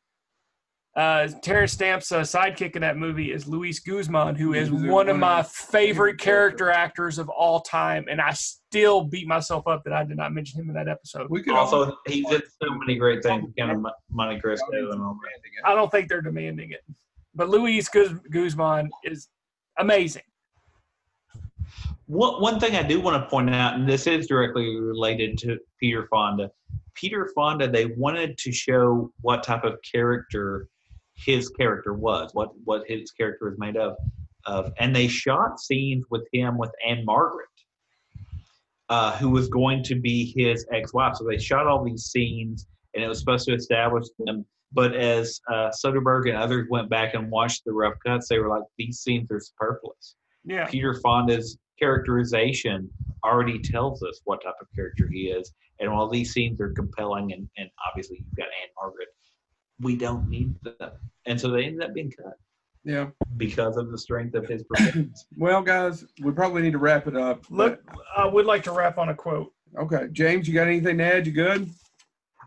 Uh, Terence Stamp's uh, sidekick in that movie is Luis Guzman, who is He's one of my favorite character character actors of all time, and I still beat myself up that I did not mention him in that episode. We could Also, he did so many great things, kind of Monte Cristo and all that. I don't think they're demanding it, but Luis Guz- Guzman is amazing. One, one thing I do want to point out, and this is directly related to Peter Fonda. Peter Fonda, they wanted to show what type of character his character was, what what his character was made of, of, and they shot scenes with him with Ann-Margret, uh, who was going to be his ex-wife. So they shot all these scenes, and it was supposed to establish them. But as uh, Soderbergh and others went back and watched the rough cuts, they were like, "These scenes are superfluous." Yeah. Peter Fonda's characterization already tells us what type of character he is. And while these scenes are compelling, and, and obviously you've got Ann-Margret, we don't need them. And so they ended up being cut Yeah. because of the strength of his performance. Well, guys, we probably need to wrap it up. Look, I would like to wrap on a quote. Okay, James, you got anything to add? You good?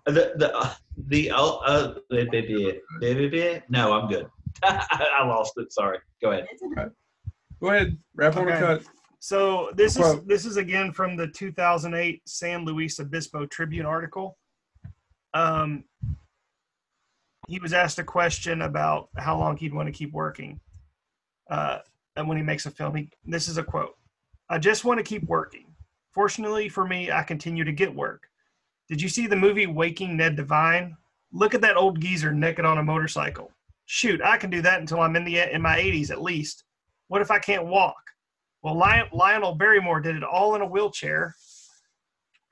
the the uh, the uh, uh, the- the- the- the- no, I'm good. I lost it. Sorry. Go ahead. Okay. Go ahead. Wrap on a Okay. cut. So this is Quote. this is again from the 2008 San Luis Obispo Tribune article. Um, he was asked a question about how long he'd want to keep working, uh, and when he makes a film, he, this is a quote: "I just want to keep working. Fortunately for me, I continue to get work. Did you see the movie Waking Ned Devine? Look at that old geezer naked on a motorcycle. Shoot, I can do that until I'm in the in my 80s at least. What if I can't walk? Well, Lion, Lionel Barrymore did it all in a wheelchair.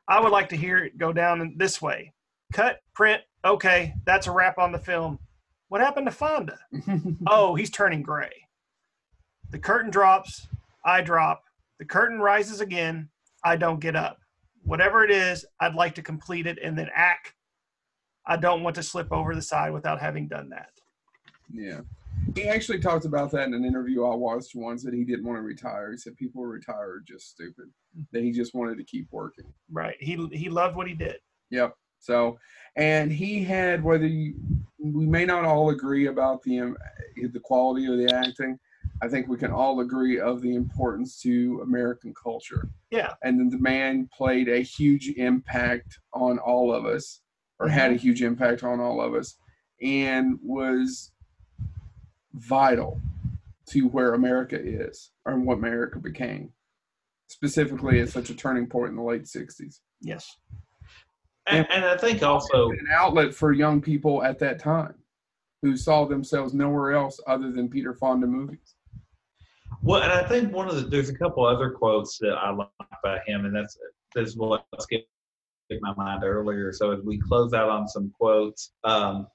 I would like to hear it go down this way. Cut, print, okay, that's a wrap on the film. What happened to Fonda? Oh, he's turning gray. The curtain drops, I drop. The curtain rises again, I don't get up. Whatever it is, I'd like to complete it and then act. I don't want to slip over the side without having done that. Yeah. He actually talked about that in an interview I watched once that he didn't want to retire. He said people who retire are just stupid. That he just wanted to keep working. Right. He he loved what he did. Yep. So, and he had whether you, we may not all agree about the um, the quality of the acting. I think we can all agree of the importance to American culture. Yeah. And then the man played a huge impact on all of us, or had a huge impact on all of us, and was vital to where America is or what America became, specifically at such a turning point in the late '60s. Yes. And, and I think also, an outlet for young people at that time who saw themselves nowhere else other than Peter Fonda movies. well, and I think one of the there's a couple other quotes that I like by him, and that's this is what skipped my mind earlier. So as we close out on some quotes, um,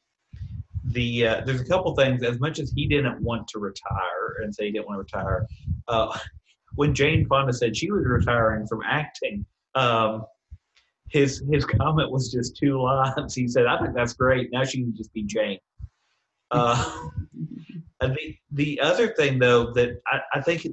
the uh, there's a couple things. As much as he didn't want to retire and say he didn't want to retire, uh, when Jane Fonda said she was retiring from acting, um, his his comment was just two lines. He said, "I think that's great. Now she can just be Jane." Uh, the the other thing, though, that I, I think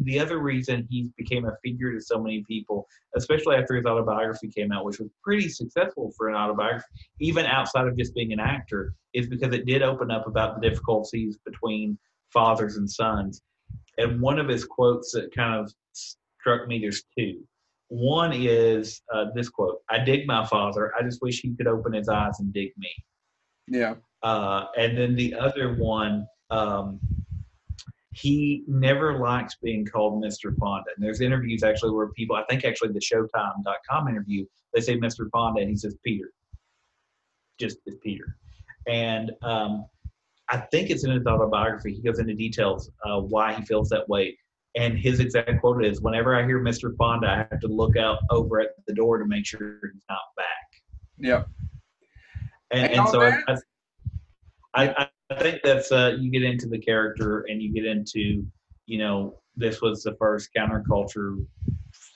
the other reason he became a figure to so many people, especially after his autobiography came out, which was pretty successful for an autobiography, even outside of just being an actor, is because it did open up about the difficulties between fathers and sons. And one of his quotes that kind of struck me, there's two. One is uh, this quote I dig my father. I just wish he could open his eyes and dig me. Yeah. Uh, and then the other one, um, he never likes being called Mr. Fonda. And there's interviews actually where people, I think actually the Showtime.com interview, they say Mr. Fonda and he says Peter. Just as Peter. And um, I think it's in his autobiography. He goes into details uh, why he feels that way. And his exact quote is Whenever I hear Mr. Fonda, I have to look out over at the door to make sure he's not back. Yep. And, And so I, I, I, I think that's uh, you get into the character and you get into, you know, this was the first counterculture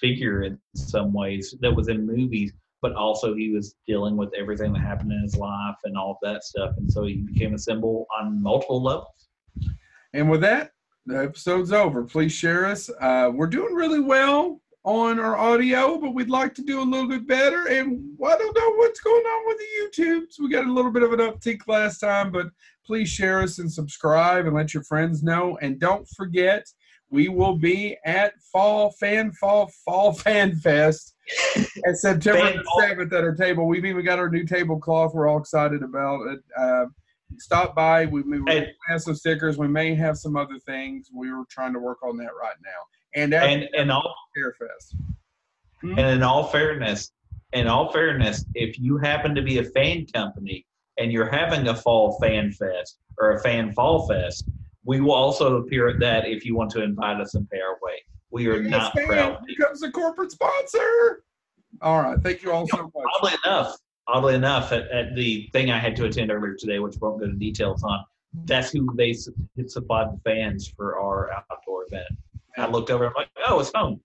figure in some ways that was in movies, but also he was dealing with everything that happened in his life and all of that stuff. And so he became a symbol on multiple levels. And with that, the episode's over. Please share us. Uh, we're doing really well on our audio, but we'd like to do a little bit better. And I don't know what's going on with the YouTubes. We got a little bit of an uptick last time, but please share us and subscribe and let your friends know. And don't forget, we will be at Fall Fan Fall Fall Fan Fest at September 7th at our table. We've even got our new tablecloth we're all excited about it. Uh, stop by. We, we And- have some stickers. We may have some other things. We were trying to work on that right now. And at And and all Fair Fest. Hmm? and in all fairness, in all fairness, if you happen to be a fan company and you're having a fall fan fest or a fan fall fest, we will also appear at that if you want to invite us and pay our way. We are Yes, not fan proud. becomes a corporate sponsor. All right. Thank you all so much. Oddly enough, oddly enough, at, at the thing I had to attend earlier today, which we won't go into details on, that's who they su- supplied the fans for our outdoor event. I looked over and I'm like, oh, it's home.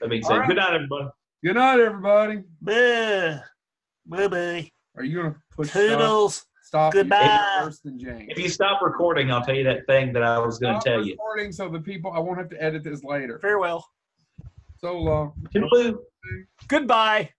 That being All said, right. good night, everybody. Good night, everybody. Bye. Bye bye. Are you gonna push stop? Toodles. Stop. Goodbye. Worse than If you stop recording, I'll tell you that thing that I was going to tell you. recording so the people I won't have to edit this later. Farewell. So long. Toodaloo. Goodbye.